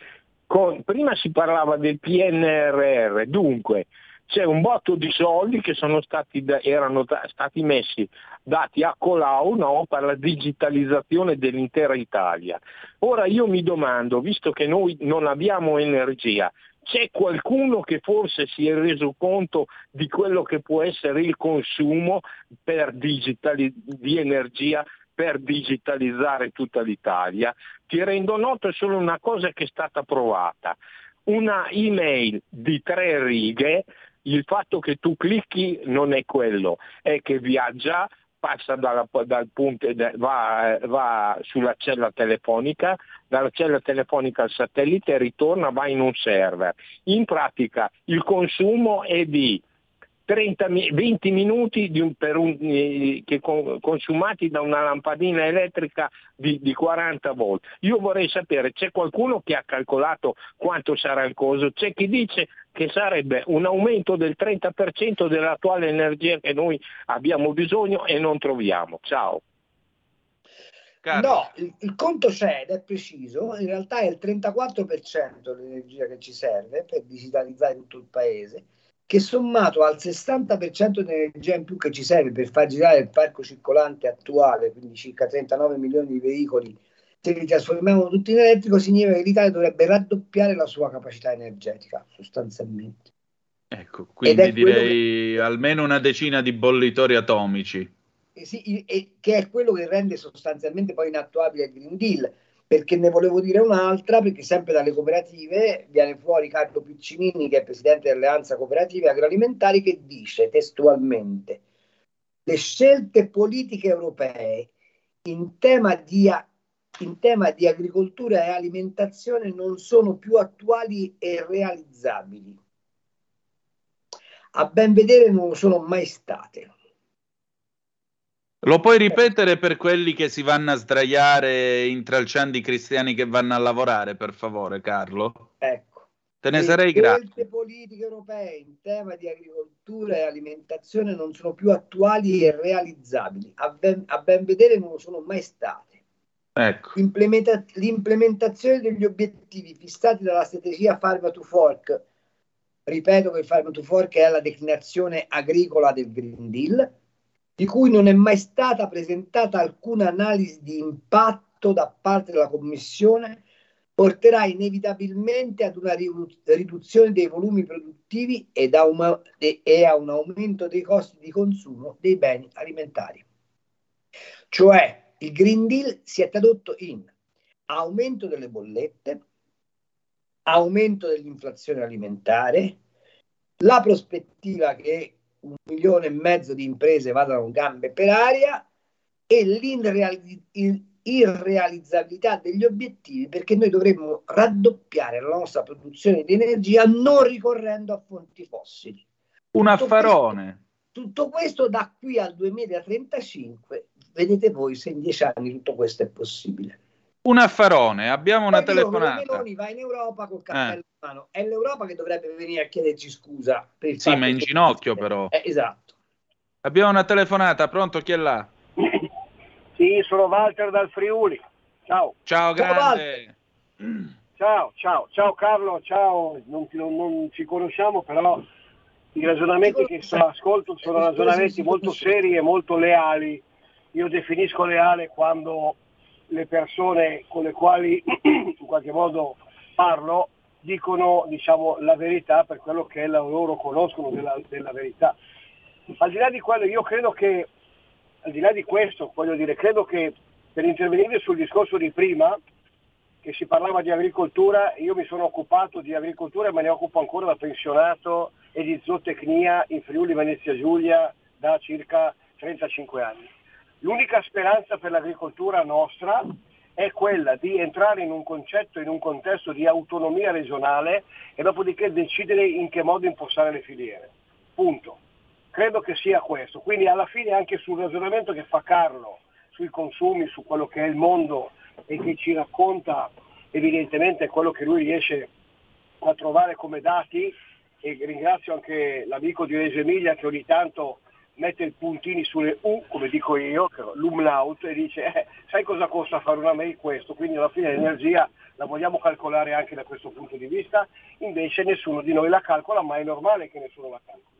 S14: con, prima si parlava del PNRR, dunque c'è un botto di soldi che stati, erano stati messi, dati a Colau no, per la digitalizzazione dell'intera Italia. Ora io mi domando, visto che noi non abbiamo energia, c'è qualcuno che forse si è reso conto di quello che può essere il consumo digitali- di energia per digitalizzare tutta l'Italia, ti rendo noto solo una cosa che è stata provata. Una email di tre righe, il fatto che tu clicchi non è quello, è che viaggia, passa dalla, dal punto, va, va, sulla cella telefonica, dalla cella telefonica al satellite ritorna, va in un server. In pratica il consumo è di 30, 20 minuti un, un, eh, che con, consumati da una lampadina elettrica di, di, 40 volt. Io vorrei sapere, c'è qualcuno che ha calcolato quanto sarà il costo? C'è chi dice che sarebbe un aumento del 30% dell'attuale energia che noi abbiamo bisogno e non troviamo. Ciao.
S11: Carlo. No, il, il, conto c'è ed è preciso, in realtà è il 34% dell'energia che ci serve per digitalizzare tutto il paese che sommato al 60% dell'energia in più che ci serve per far girare il parco circolante attuale, quindi circa 39 milioni di veicoli, se li trasformiamo tutti in elettrico, significa che l'Italia dovrebbe raddoppiare la sua capacità energetica, sostanzialmente.
S3: Ecco, quindi direi che... almeno una decina di bollitori atomici.
S11: Eh sì, e, che è quello che rende sostanzialmente poi inattuabile il Green Deal perché ne volevo dire un'altra, perché sempre dalle cooperative viene fuori Carlo Piccinini, che è presidente dell'Alleanza Cooperative Agroalimentari, che dice testualmente le scelte politiche europee in tema di, in tema di agricoltura e alimentazione non sono più attuali e realizzabili. A ben vedere non lo sono mai state.
S3: Lo puoi ripetere per quelli che si vanno a sdraiare intralciando i cristiani che vanno a lavorare, per favore, Carlo?
S11: Ecco.
S3: Te ne Le sarei grato.
S11: Le politiche europee in tema di agricoltura e alimentazione non sono più attuali e realizzabili. A ben, a ben vedere non lo sono mai state.
S3: Ecco.
S11: Implementa- l'implementazione degli obiettivi fissati dalla strategia Farm to Fork, ripeto che il Farm to Fork è la declinazione agricola del Green Deal, di cui non è mai stata presentata alcuna analisi di impatto da parte della Commissione, porterà inevitabilmente ad una riduzione dei volumi produttivi e a un aumento dei costi di consumo dei beni alimentari. Cioè, il Green Deal si è tradotto in aumento delle bollette, aumento dell'inflazione alimentare, la prospettiva che un milione e mezzo di imprese vadano gambe per aria e l'irrealizzabilità degli obiettivi perché noi dovremmo raddoppiare la nostra produzione di energia non ricorrendo a fonti fossili.
S3: Un affarone.
S11: Tutto questo da qui al 2035, vedete voi se in dieci anni tutto questo è possibile.
S3: Un affarone, abbiamo una Poi telefonata.
S11: Meloni va in Europa col cappello eh. in mano. È l'Europa che dovrebbe venire a chiederci scusa.
S3: Per il sì, ma in ginocchio però.
S11: Eh, esatto.
S3: Abbiamo una telefonata, pronto? Chi è là?
S13: sì, sono Walter dal Friuli. Ciao.
S3: Ciao, grande.
S13: Ciao, ciao, ciao Carlo, ciao. Non, non, non ci conosciamo, però i ragionamenti che ascolto sono ragionamenti molto seri e molto leali. Io definisco leale quando le persone con le quali <clears throat> in qualche modo parlo dicono diciamo, la verità per quello che loro conoscono della, della, verità. Al di là di quello, io credo che, al di là di questo, voglio dire, credo che per intervenire sul discorso di prima, che si parlava di agricoltura, io mi sono occupato di agricoltura e me ne occupo ancora da pensionato e di zootecnia in Friuli Venezia Giulia da circa 35 anni. L'unica speranza per l'agricoltura nostra è quella di entrare in un concetto, in un contesto di autonomia regionale e dopodiché decidere in che modo impostare le filiere. Punto. Credo che sia questo. Quindi alla fine anche sul ragionamento che fa Carlo sui consumi, su quello che è il mondo e che ci racconta evidentemente quello che lui riesce a trovare come dati e ringrazio anche l'amico di Reggio Emilia che ogni tanto mette i puntini sulle U, come dico io, l'umlaut, e dice eh, sai cosa costa fare una mail questo, quindi alla fine l'energia la vogliamo calcolare anche da questo punto di vista, invece nessuno di noi la calcola, ma è normale che nessuno la calcoli.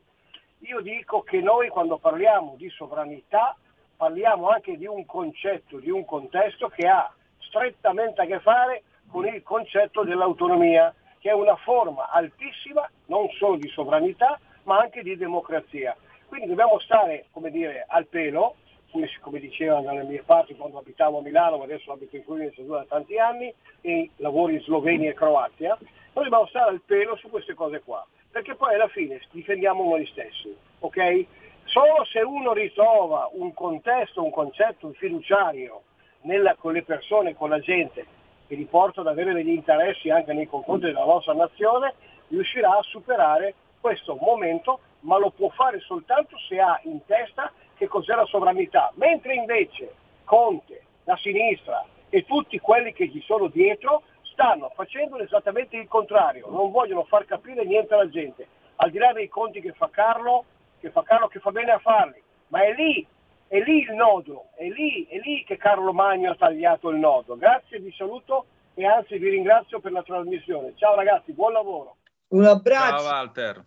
S13: Io dico che noi quando parliamo di sovranità parliamo anche di un concetto, di un contesto che ha strettamente a che fare con il concetto dell'autonomia, che è una forma altissima non solo di sovranità, ma anche di democrazia. Quindi dobbiamo stare, dire, al pelo, come, come dicevano dalle mie parti quando abitavo a Milano, ma adesso abito in Friuli da tanti anni e lavoro in Slovenia e Croazia, noi dobbiamo stare al pelo su queste cose qua, perché poi alla fine difendiamo noi stessi, ok? Solo se uno ritrova un contesto, un concetto, fiduciario nella, con le persone, con la gente, che li porta ad avere degli interessi anche nei confronti della nostra nazione, riuscirà a superare questo momento ma lo può fare soltanto se ha in testa che cos'è la sovranità. Mentre invece Conte, la sinistra e tutti quelli che gli sono dietro stanno facendo esattamente il contrario, non vogliono far capire niente alla gente, al di là dei conti che fa Carlo, che fa Carlo che fa bene a farli, ma è lì, è lì il nodo, è lì, è lì che Carlo Magno ha tagliato il nodo. Grazie, vi saluto e anzi vi ringrazio per la trasmissione. Ciao ragazzi, buon lavoro.
S11: Un abbraccio.
S3: Ciao Walter.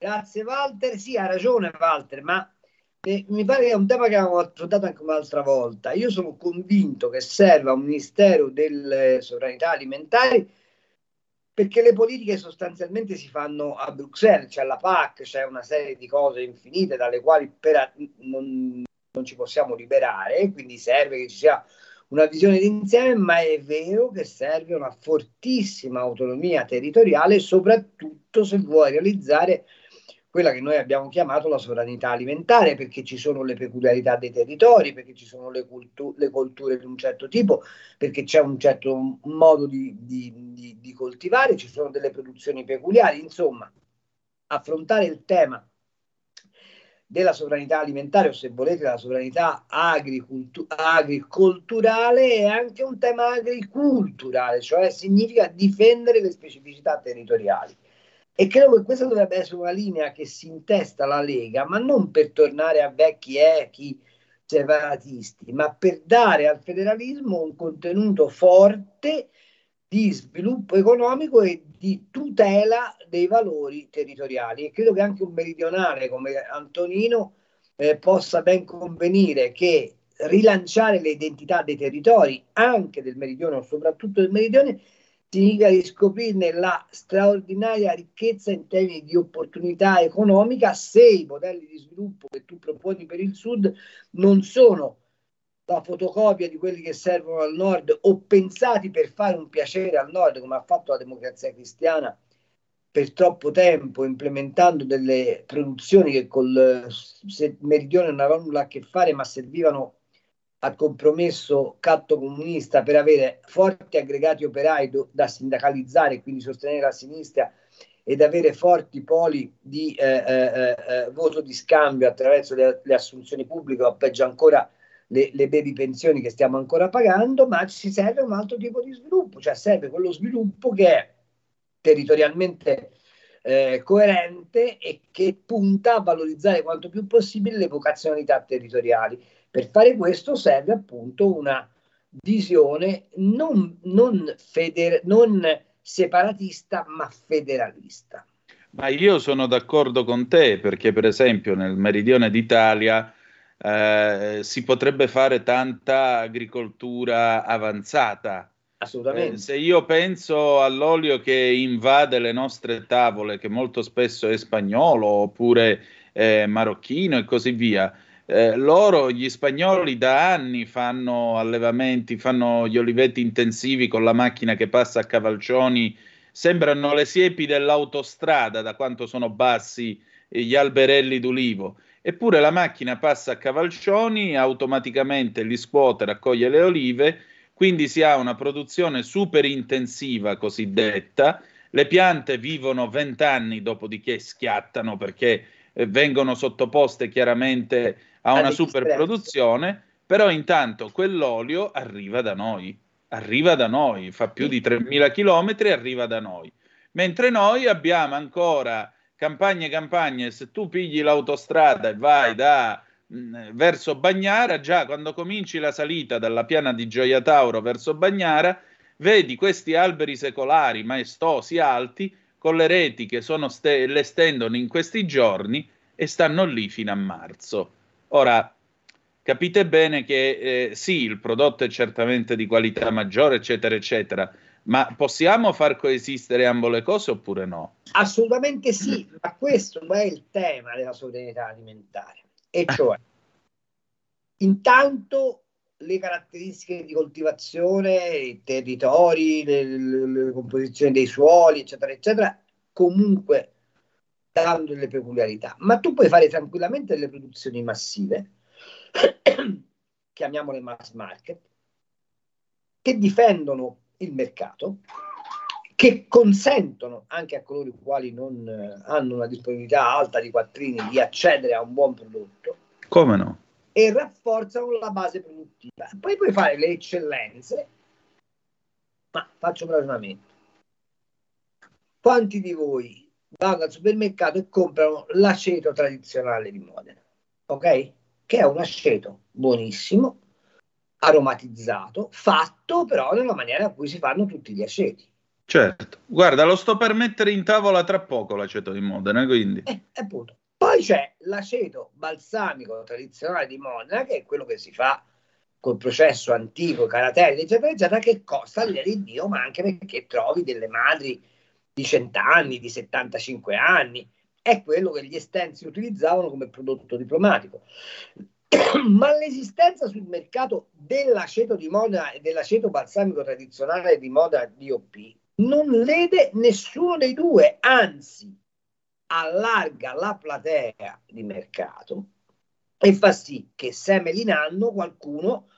S11: Grazie Walter, sì ha ragione Walter, ma eh, mi pare che è un tema che abbiamo affrontato anche un'altra volta. Io sono convinto che serva un Ministero delle Sovranità Alimentari perché le politiche sostanzialmente si fanno a Bruxelles, c'è la PAC, c'è una serie di cose infinite dalle quali per, non, non ci possiamo liberare, quindi serve che ci sia una visione d'insieme, ma è vero che serve una fortissima autonomia territoriale, soprattutto se vuoi realizzare quella che noi abbiamo chiamato la sovranità alimentare, perché ci sono le peculiarità dei territori, perché ci sono le, cultu- le colture di un certo tipo, perché c'è un certo modo di, di, di, di coltivare, ci sono delle produzioni peculiari, insomma, affrontare il tema della sovranità alimentare o se volete la sovranità agricultu- agricolturale è anche un tema agriculturale, cioè significa difendere le specificità territoriali. E credo che questa dovrebbe essere una linea che si intesta la Lega, ma non per tornare a vecchi echi separatisti, ma per dare al federalismo un contenuto forte di sviluppo economico e di tutela dei valori territoriali. E credo che anche un meridionale come Antonino eh, possa ben convenire che rilanciare le identità dei territori, anche del meridione o soprattutto del meridione, significa riscoprirne la straordinaria ricchezza in termini di opportunità economica se i modelli di sviluppo che tu proponi per il Sud non sono la fotocopia di quelli che servono al nord o pensati per fare un piacere al nord, come ha fatto la democrazia cristiana per troppo tempo, implementando delle produzioni che col meridione non avevano nulla a che fare, ma servivano al compromesso catto comunista per avere forti aggregati operai do, da sindacalizzare e quindi sostenere la sinistra ed avere forti poli di eh, eh, eh, voto di scambio attraverso le, le assunzioni pubbliche o peggio ancora le, le baby pensioni che stiamo ancora pagando, ma ci serve un altro tipo di sviluppo, cioè serve quello sviluppo che è territorialmente eh, coerente e che punta a valorizzare quanto più possibile le vocazionalità territoriali. Per fare questo serve appunto una visione non, non, feder- non separatista ma federalista.
S3: Ma io sono d'accordo con te perché per esempio nel meridione d'Italia eh, si potrebbe fare tanta agricoltura avanzata.
S11: Assolutamente.
S3: Eh, se io penso all'olio che invade le nostre tavole, che molto spesso è spagnolo oppure eh, marocchino e così via, eh, loro, gli spagnoli, da anni fanno allevamenti, fanno gli olivetti intensivi con la macchina che passa a cavalcioni, sembrano le siepi dell'autostrada da quanto sono bassi gli alberelli d'ulivo. Eppure la macchina passa a cavalcioni, automaticamente li scuote, raccoglie le olive, quindi si ha una produzione super intensiva cosiddetta. Le piante vivono vent'anni dopodiché schiattano perché eh, vengono sottoposte chiaramente a una super produzione, però intanto quell'olio arriva da noi, arriva da noi, fa più di 3.000 chilometri, arriva da noi. Mentre noi abbiamo ancora campagne e campagne, se tu pigli l'autostrada e vai da mm, verso Bagnara, già quando cominci la salita dalla piana di Gioia Tauro verso Bagnara, vedi questi alberi secolari maestosi alti con le reti che ste- le stendono in questi giorni e stanno lì fino a marzo. Ora, capite bene che eh, sì, il prodotto è certamente di qualità maggiore, eccetera, eccetera, ma possiamo far coesistere ambo le cose oppure no?
S11: Assolutamente sì, ma questo è il tema della sovranità alimentare. E cioè, intanto le caratteristiche di coltivazione, i territori, le, le, le composizioni dei suoli, eccetera, eccetera, comunque dando delle peculiarità. Ma tu puoi fare tranquillamente delle produzioni massive, <clears throat> chiamiamole mass market, che difendono il mercato, che consentono anche a coloro i quali non eh, hanno una disponibilità alta di quattrini di accedere a un buon prodotto.
S3: Come no?
S11: E rafforzano la base produttiva. Poi puoi fare le eccellenze, ma faccio un ragionamento. Quanti di voi vanno al supermercato e comprano l'aceto tradizionale di Modena? Ok? Che è un aceto buonissimo, aromatizzato, fatto però nella maniera in cui si fanno tutti gli aceti.
S3: Certo, guarda, lo sto per mettere in tavola tra poco l'aceto di Modena, quindi.
S11: Eh, appunto. Poi c'è l'aceto balsamico tradizionale di Modena, che è quello che si fa col processo antico, caratelli, eccetera, eccetera, che costa di Dio, ma anche perché trovi delle madri di 100 anni, di 75 anni. È quello che gli estensi utilizzavano come prodotto diplomatico. <clears throat> ma l'esistenza sul mercato dell'aceto di moda e dell'aceto balsamico tradizionale di moda DOP non lede nessuno dei due, anzi allarga la platea di mercato e fa sì che semelinando qualcuno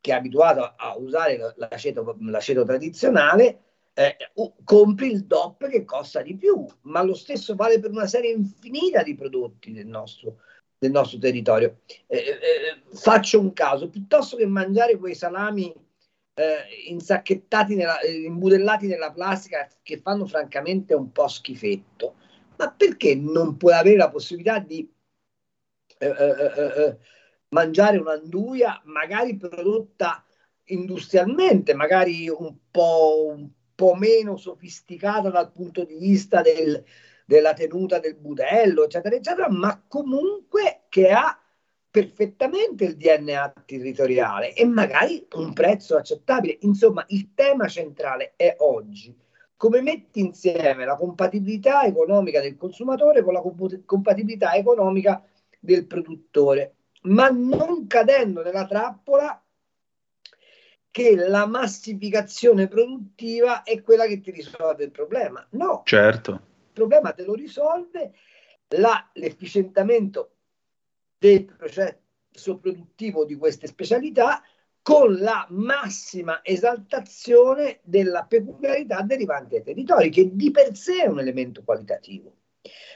S11: che è abituato a usare l'aceto, l'aceto tradizionale eh, compri il DOP che costa di più, ma lo stesso vale per una serie infinita di prodotti del nostro del nostro territorio. Eh, eh, faccio un caso, piuttosto che mangiare quei salami eh, insacchettati, nella, eh, imbudellati nella plastica che fanno francamente un po' schifetto, ma perché non puoi avere la possibilità di eh, eh, mangiare un'anduia magari prodotta industrialmente, magari un po', un po' meno sofisticata dal punto di vista del, della tenuta del budello, eccetera, eccetera, ma comunque che ha perfettamente il DNA territoriale e magari un prezzo accettabile. Insomma, il tema centrale è oggi come metti insieme la compatibilità economica del consumatore con la compatibilità economica del produttore. ma non cadendo nella trappola che la massificazione produttiva è quella che ti risolve il problema. No,
S3: certo.
S11: Il problema te lo risolve la, l'efficientamento del processo produttivo di queste specialità con la massima esaltazione della peculiarità derivante dai territori, che di per sé è un elemento qualitativo.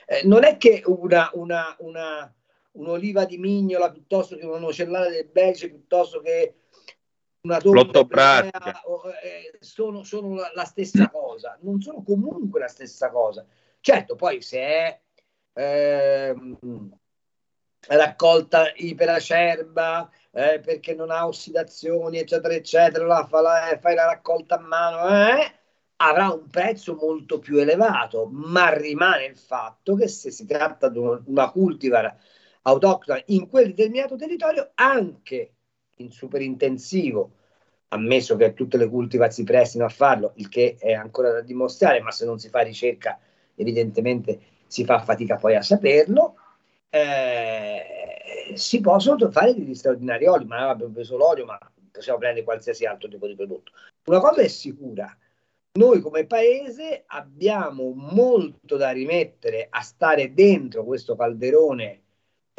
S11: Eh, non è che una, una, una, un'oliva di mignola piuttosto che una nocellata del Belgio piuttosto che una torta eh, sono, sono la, la, stessa cosa, non sono comunque la stessa cosa. Certo, poi se è eh, raccolta iperacerba eh, perché non ha ossidazioni, eccetera, eccetera, la, fa la, fai la raccolta a mano, eh, avrà un prezzo molto più elevato, ma rimane il fatto che se si tratta di una, una cultivar autoctona in quel determinato territorio, anche in superintensivo, ammesso che tutte le cultivar si prestino a farlo, il che è ancora da dimostrare, ma se non si fa ricerca evidentemente si fa fatica poi a saperlo, eh, si possono fare degli straordinari oli, ma abbiamo preso l'olio, ma possiamo prendere qualsiasi altro tipo di prodotto. Una cosa è sicura, noi come paese abbiamo molto da rimettere a stare dentro questo calderone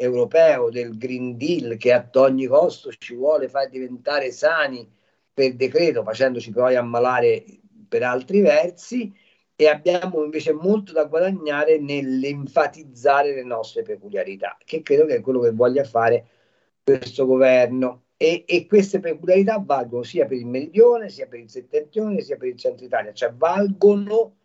S11: europeo del Green Deal che ad ogni costo ci vuole far diventare sani per decreto, facendoci poi ammalare per altri versi, e abbiamo invece molto da guadagnare nell'enfatizzare le nostre peculiarità, che credo che è quello che voglia fare questo governo. E, e, queste peculiarità valgono sia per il meridione, sia per il settentrione, sia per il centro Italia, cioè valgono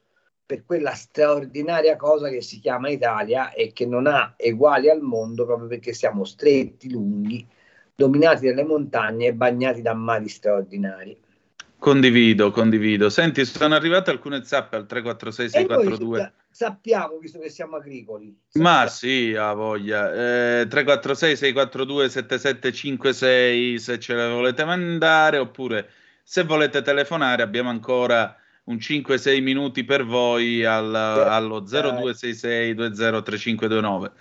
S11: per quella straordinaria cosa che si chiama Italia e che non ha eguali al mondo proprio perché siamo stretti, lunghi, dominati dalle montagne e bagnati da mari straordinari.
S3: Condivido, condivido. Senti, sono arrivate alcune zappe al 346 642.
S11: Sappiamo, visto che siamo agricoli.
S3: Sappiamo. Ma sì, ha voglia. Eh, 346 642 7756 se ce le volete mandare, oppure se volete telefonare abbiamo ancora un 5-6 minuti per voi al, allo 0266 203529.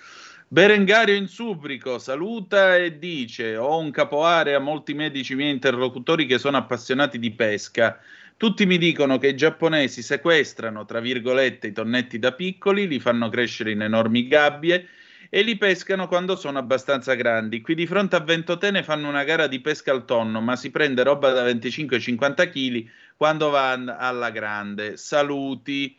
S3: Berengario in Subrico saluta e dice: Ho un capoarea, molti medici miei interlocutori che sono appassionati di pesca. Tutti mi dicono che i giapponesi sequestrano, tra virgolette, i tonnetti da piccoli, li fanno crescere in enormi gabbie e li pescano quando sono abbastanza grandi. Qui di fronte a Ventotene fanno una gara di pesca al tonno, ma si prende roba da 25-50 kg quando va alla grande. Saluti.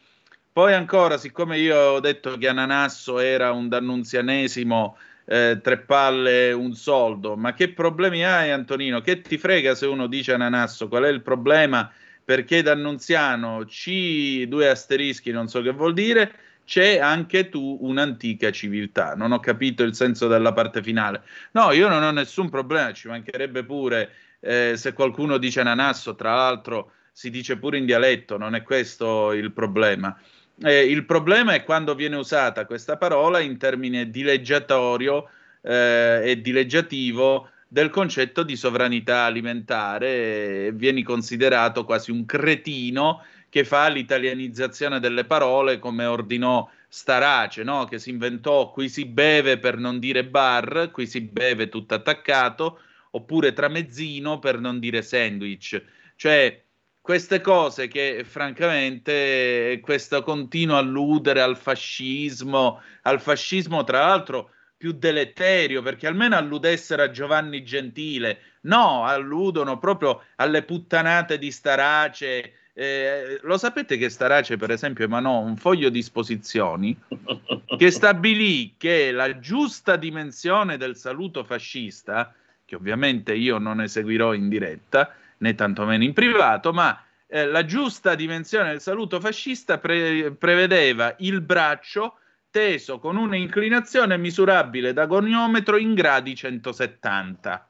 S3: Poi ancora, siccome io ho detto che Ananasso era un dannunzianesimo, eh, tre palle, un soldo, ma che problemi hai Antonino? Che ti frega se uno dice Ananasso? Qual è il problema? Perché d'annunziano C, due asterischi, non so che vuol dire, c'è anche tu un'antica civiltà. Non ho capito il senso della parte finale. No, io non ho nessun problema, ci mancherebbe pure eh, se qualcuno dice Ananasso, tra l'altro si dice pure in dialetto, non è questo il problema. Eh, il problema è quando viene usata questa parola in termine dileggiatorio eh, e dileggiativo del concetto di sovranità alimentare e vieni considerato quasi un cretino che fa l'italianizzazione delle parole come ordinò Starace, no? che si inventò qui si beve per non dire bar, qui si beve tutto attaccato, oppure tramezzino per non dire sandwich. Cioè, queste cose che francamente questo continuo alludere al fascismo, al fascismo tra l'altro più deleterio, perché almeno alludessero a Giovanni Gentile, no, alludono proprio alle puttanate di Starace. Eh, lo sapete che Starace, per esempio, emanò un foglio di disposizioni <laughs> che stabilì che la giusta dimensione del saluto fascista, che ovviamente io non eseguirò in diretta, né tantomeno in privato, ma eh, la giusta dimensione del saluto fascista pre- prevedeva il braccio teso con un'inclinazione misurabile da goniometro in gradi 170.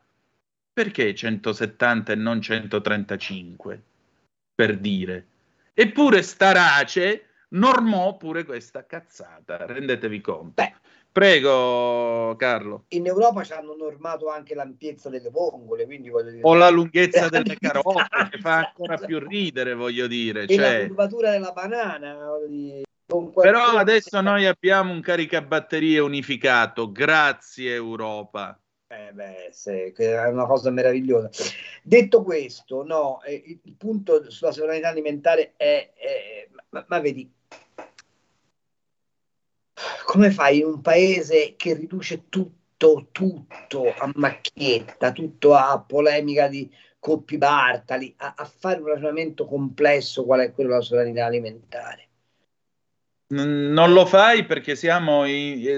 S3: Perché 170 e non 135? Per dire. Eppure Starace normò pure questa cazzata, rendetevi conto. Beh, Prego, Carlo.
S11: In Europa ci hanno normato anche l'ampiezza delle vongole, quindi voglio dire...
S3: O la <laughs> lunghezza delle carote, che fa ancora più ridere, voglio dire.
S11: E cioè... la curvatura della banana.
S3: Però adesso noi abbiamo un caricabatterie unificato, grazie Europa.
S11: Eh beh, se, è una cosa meravigliosa. Detto questo, no, eh, il, il punto sulla sovranità alimentare è, è ma, ma, vedi, come fai in un paese che riduce tutto, tutto a macchietta, tutto a polemica di Coppi Bartali, a, a fare un ragionamento complesso qual è quello della sovranità alimentare?
S3: Non lo fai perché siamo,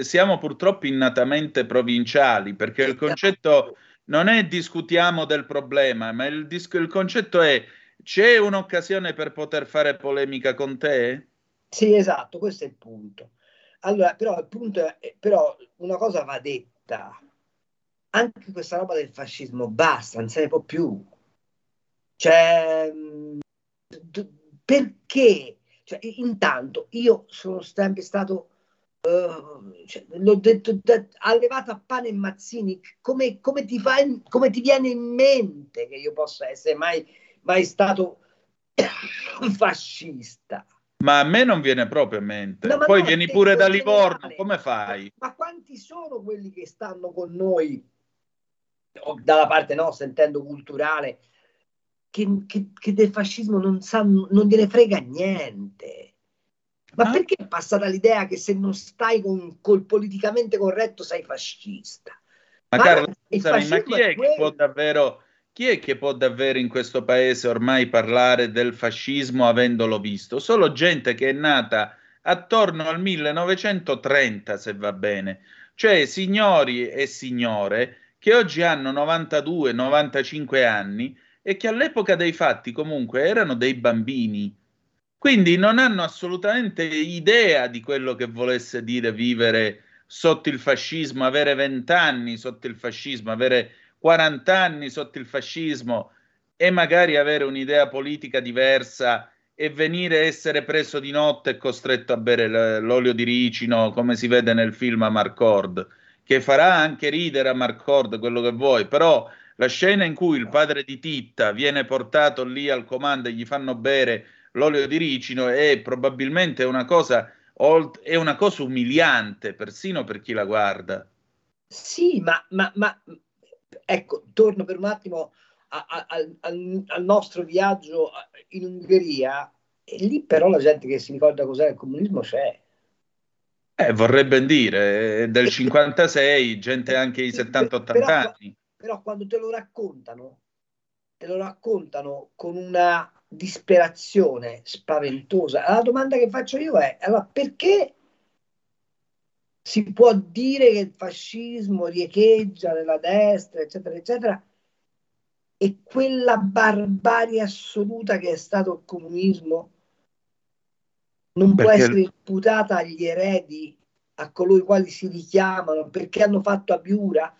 S3: siamo, purtroppo innatamente provinciali, perché il concetto non è discutiamo del problema, ma il, il concetto è c'è un'occasione per poter fare polemica con te?
S11: Sì, esatto, questo è il punto. Allora, però, il punto è, però una cosa va detta, anche questa roba del fascismo basta, non se ne può più. Cioè, perché cioè, intanto io sono sempre stato, uh, cioè, l'ho detto, de- allevato a pane e mazzini, come, come, ti fa, come ti viene in mente che io possa essere mai, mai stato <coughs> fascista?
S3: Ma a me non viene proprio in mente. No, Poi no, vieni pure da Livorno, come fai?
S11: Ma, ma, quanti sono quelli che stanno con noi, dalla parte nostra, intendo culturale, che, che, che del fascismo non, sa, non gliene frega niente. Ma ah. perché è passata l'idea che se non stai con, col politicamente corretto sei fascista?
S3: Ma, ma Carlo, scusami, ma chi è, è che può davvero chi è che può davvero in questo paese ormai parlare del fascismo avendolo visto? Solo gente che è nata attorno al 1930, se va bene, cioè signori e signore che oggi hanno 92-95 anni e che all'epoca dei fatti comunque erano dei bambini. Quindi non hanno assolutamente idea di quello che volesse dire vivere sotto il fascismo, avere vent'anni sotto il fascismo, avere 40 anni sotto il fascismo e magari avere un'idea politica diversa e venire a essere preso di notte e costretto a bere l'olio di ricino, come si vede nel film a Marcord, che farà anche ridere a Marcord quello che vuoi, però la scena in cui il padre di Titta viene portato lì al comando e gli fanno bere l'olio di ricino è probabilmente una cosa, è una cosa umiliante, persino per chi la guarda.
S11: Sì, ma, ma, ma ecco, torno per un attimo a, a, al, al nostro viaggio in Ungheria e lì però la gente che si ricorda cos'è il comunismo c'è.
S3: Eh, vorrebbe dire, del 56, gente anche di 70-80 anni
S11: però quando te lo raccontano, te lo raccontano con una disperazione spaventosa. La domanda che faccio io è, allora perché si può dire che il fascismo riecheggia nella destra, eccetera, eccetera, e quella barbarie assoluta che è stato il comunismo non perché... può essere imputata agli eredi, a coloro i quali si richiamano perché hanno fatto abiura,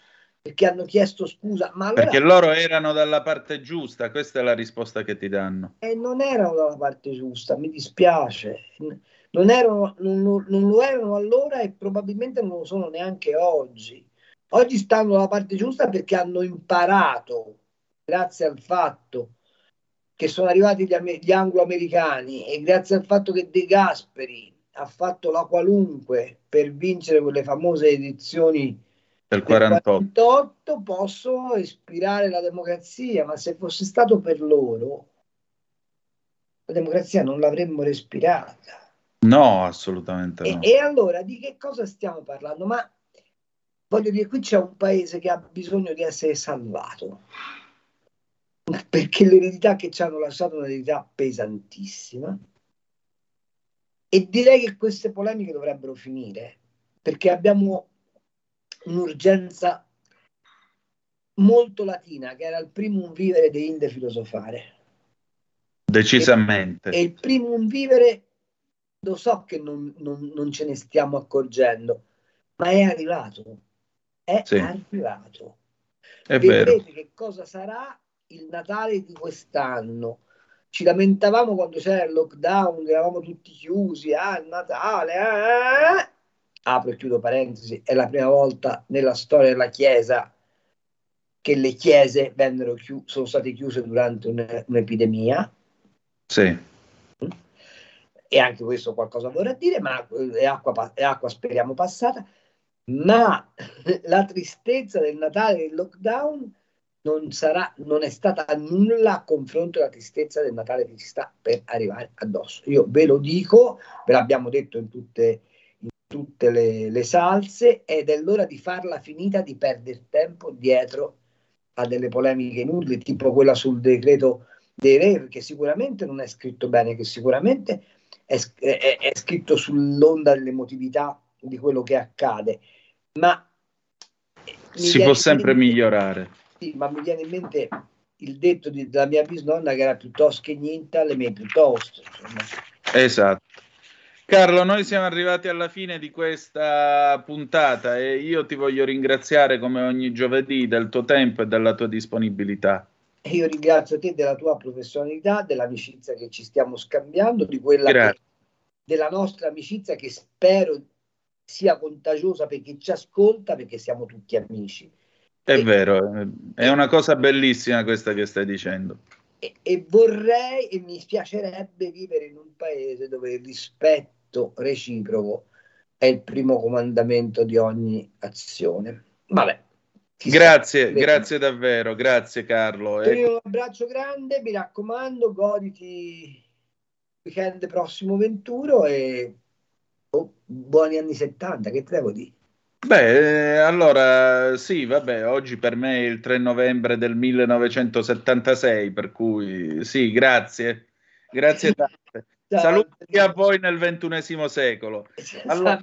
S11: perché hanno chiesto scusa. Ma allora,
S3: perché loro erano dalla parte giusta, questa è la risposta che ti danno.
S11: E non erano dalla parte giusta, mi dispiace. Non, erano, non, non lo erano allora e probabilmente non lo sono neanche oggi. Oggi stanno dalla parte giusta perché hanno imparato, grazie al fatto che sono arrivati gli, gli anglo-americani e grazie al fatto che De Gasperi ha fatto la qualunque per vincere quelle famose edizioni
S3: del 48.
S11: 48 possono ispirare la democrazia, ma se fosse stato per loro, la democrazia non l'avremmo respirata.
S3: No, assolutamente no.
S11: E, e allora di che cosa stiamo parlando? Ma voglio dire, qui c'è un paese che ha bisogno di essere salvato, perché l'eredità che ci hanno lasciato è un'eredità pesantissima. E direi che queste polemiche dovrebbero finire, perché abbiamo un'urgenza molto latina, che era il primum vivere di Inde filosofare.
S3: Decisamente.
S11: E, e il primum vivere, lo so che non, non, non, ce ne stiamo accorgendo, ma è arrivato. È sì. arrivato.
S3: È Vedrete
S11: vero. che cosa sarà il Natale di quest'anno. Ci lamentavamo quando c'era il lockdown, eravamo tutti chiusi, ah, il Natale, eh apro e chiudo parentesi, è la prima volta nella storia della Chiesa che le chiese chiu- sono state chiuse durante un- un'epidemia.
S3: Sì.
S11: E anche questo qualcosa vorrà dire, ma è acqua, è acqua speriamo passata. ma <laughs> la tristezza del Natale del lockdown non, sarà, non è stata nulla a confronto della tristezza del Natale che ci sta per arrivare addosso. Io ve lo dico, ve l'abbiamo detto in tutte, in tutte le, le salse, ed è l'ora di farla finita di perdere tempo dietro a delle polemiche inutili, tipo quella sul decreto dei rave, che sicuramente non è scritto bene, che sicuramente è, è, è scritto sull'onda dell'emotività di quello che accade, ma
S3: si può sempre mente, migliorare.
S11: Sì, ma mi viene in mente il detto di, della mia bisnonna che era piuttosto che niente, alle me piuttosto. Insomma.
S3: Esatto. Carlo, noi siamo arrivati alla fine di questa puntata e io ti voglio ringraziare come ogni giovedì del tuo tempo e della tua disponibilità.
S11: Io ringrazio te della tua professionalità, dell'amicizia che ci stiamo scambiando, di quella che, della nostra amicizia che spero sia contagiosa per chi ci ascolta, perché siamo tutti amici.
S3: È e, vero, è una cosa bellissima questa che stai dicendo.
S11: E, e vorrei e mi spiacerebbe vivere in un paese dove il rispetto reciproco è il primo comandamento di ogni azione. Vabbè.
S3: Grazie, grazie davvero, grazie Carlo.
S11: E... Un abbraccio grande, mi raccomando, goditi weekend prossimo 21 e oh, buoni anni 70, che te devo dire?
S3: Beh, eh, allora sì, vabbè, oggi per me è il 3 novembre del 1976, per cui sì, grazie, grazie tante. <laughs> Ciao, Saluti a voi nel ventunesimo secolo.
S11: Allora.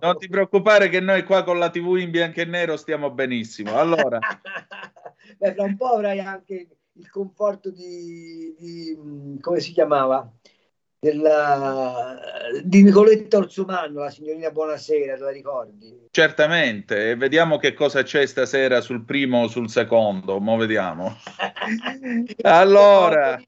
S3: Non ti preoccupare che noi qua con la TV in bianco e nero stiamo benissimo. Allora, <laughs>
S11: Beh, fra un po' avrai anche il conforto di, di come si chiamava? Della, di Nicoletta Orzumanno, la signorina Buonasera, te la ricordi?
S3: Certamente, vediamo che cosa c'è stasera sul primo o sul secondo, mo vediamo. <laughs> allora,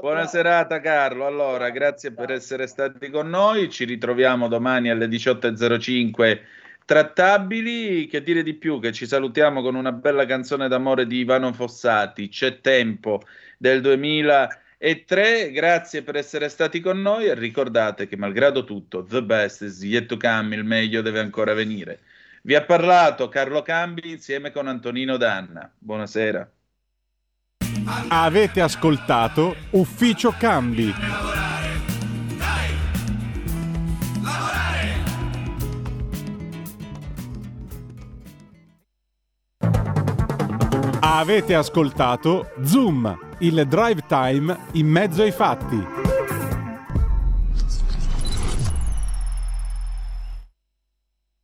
S3: Buona serata Carlo, allora grazie. per essere stati con noi, ci ritroviamo domani alle 18.05 trattabili, che dire di più, che ci salutiamo con una bella canzone d'amore di Ivano Fossati, C'è tempo del 2003, grazie per essere stati con noi. E ricordate che malgrado tutto, the best is yet to come, il meglio deve ancora venire. Vi ha parlato Carlo Cambi insieme con Antonino Danna, buonasera.
S1: Avete ascoltato Ufficio Cambi. Avete ascoltato Zoom, il drive time in mezzo ai fatti.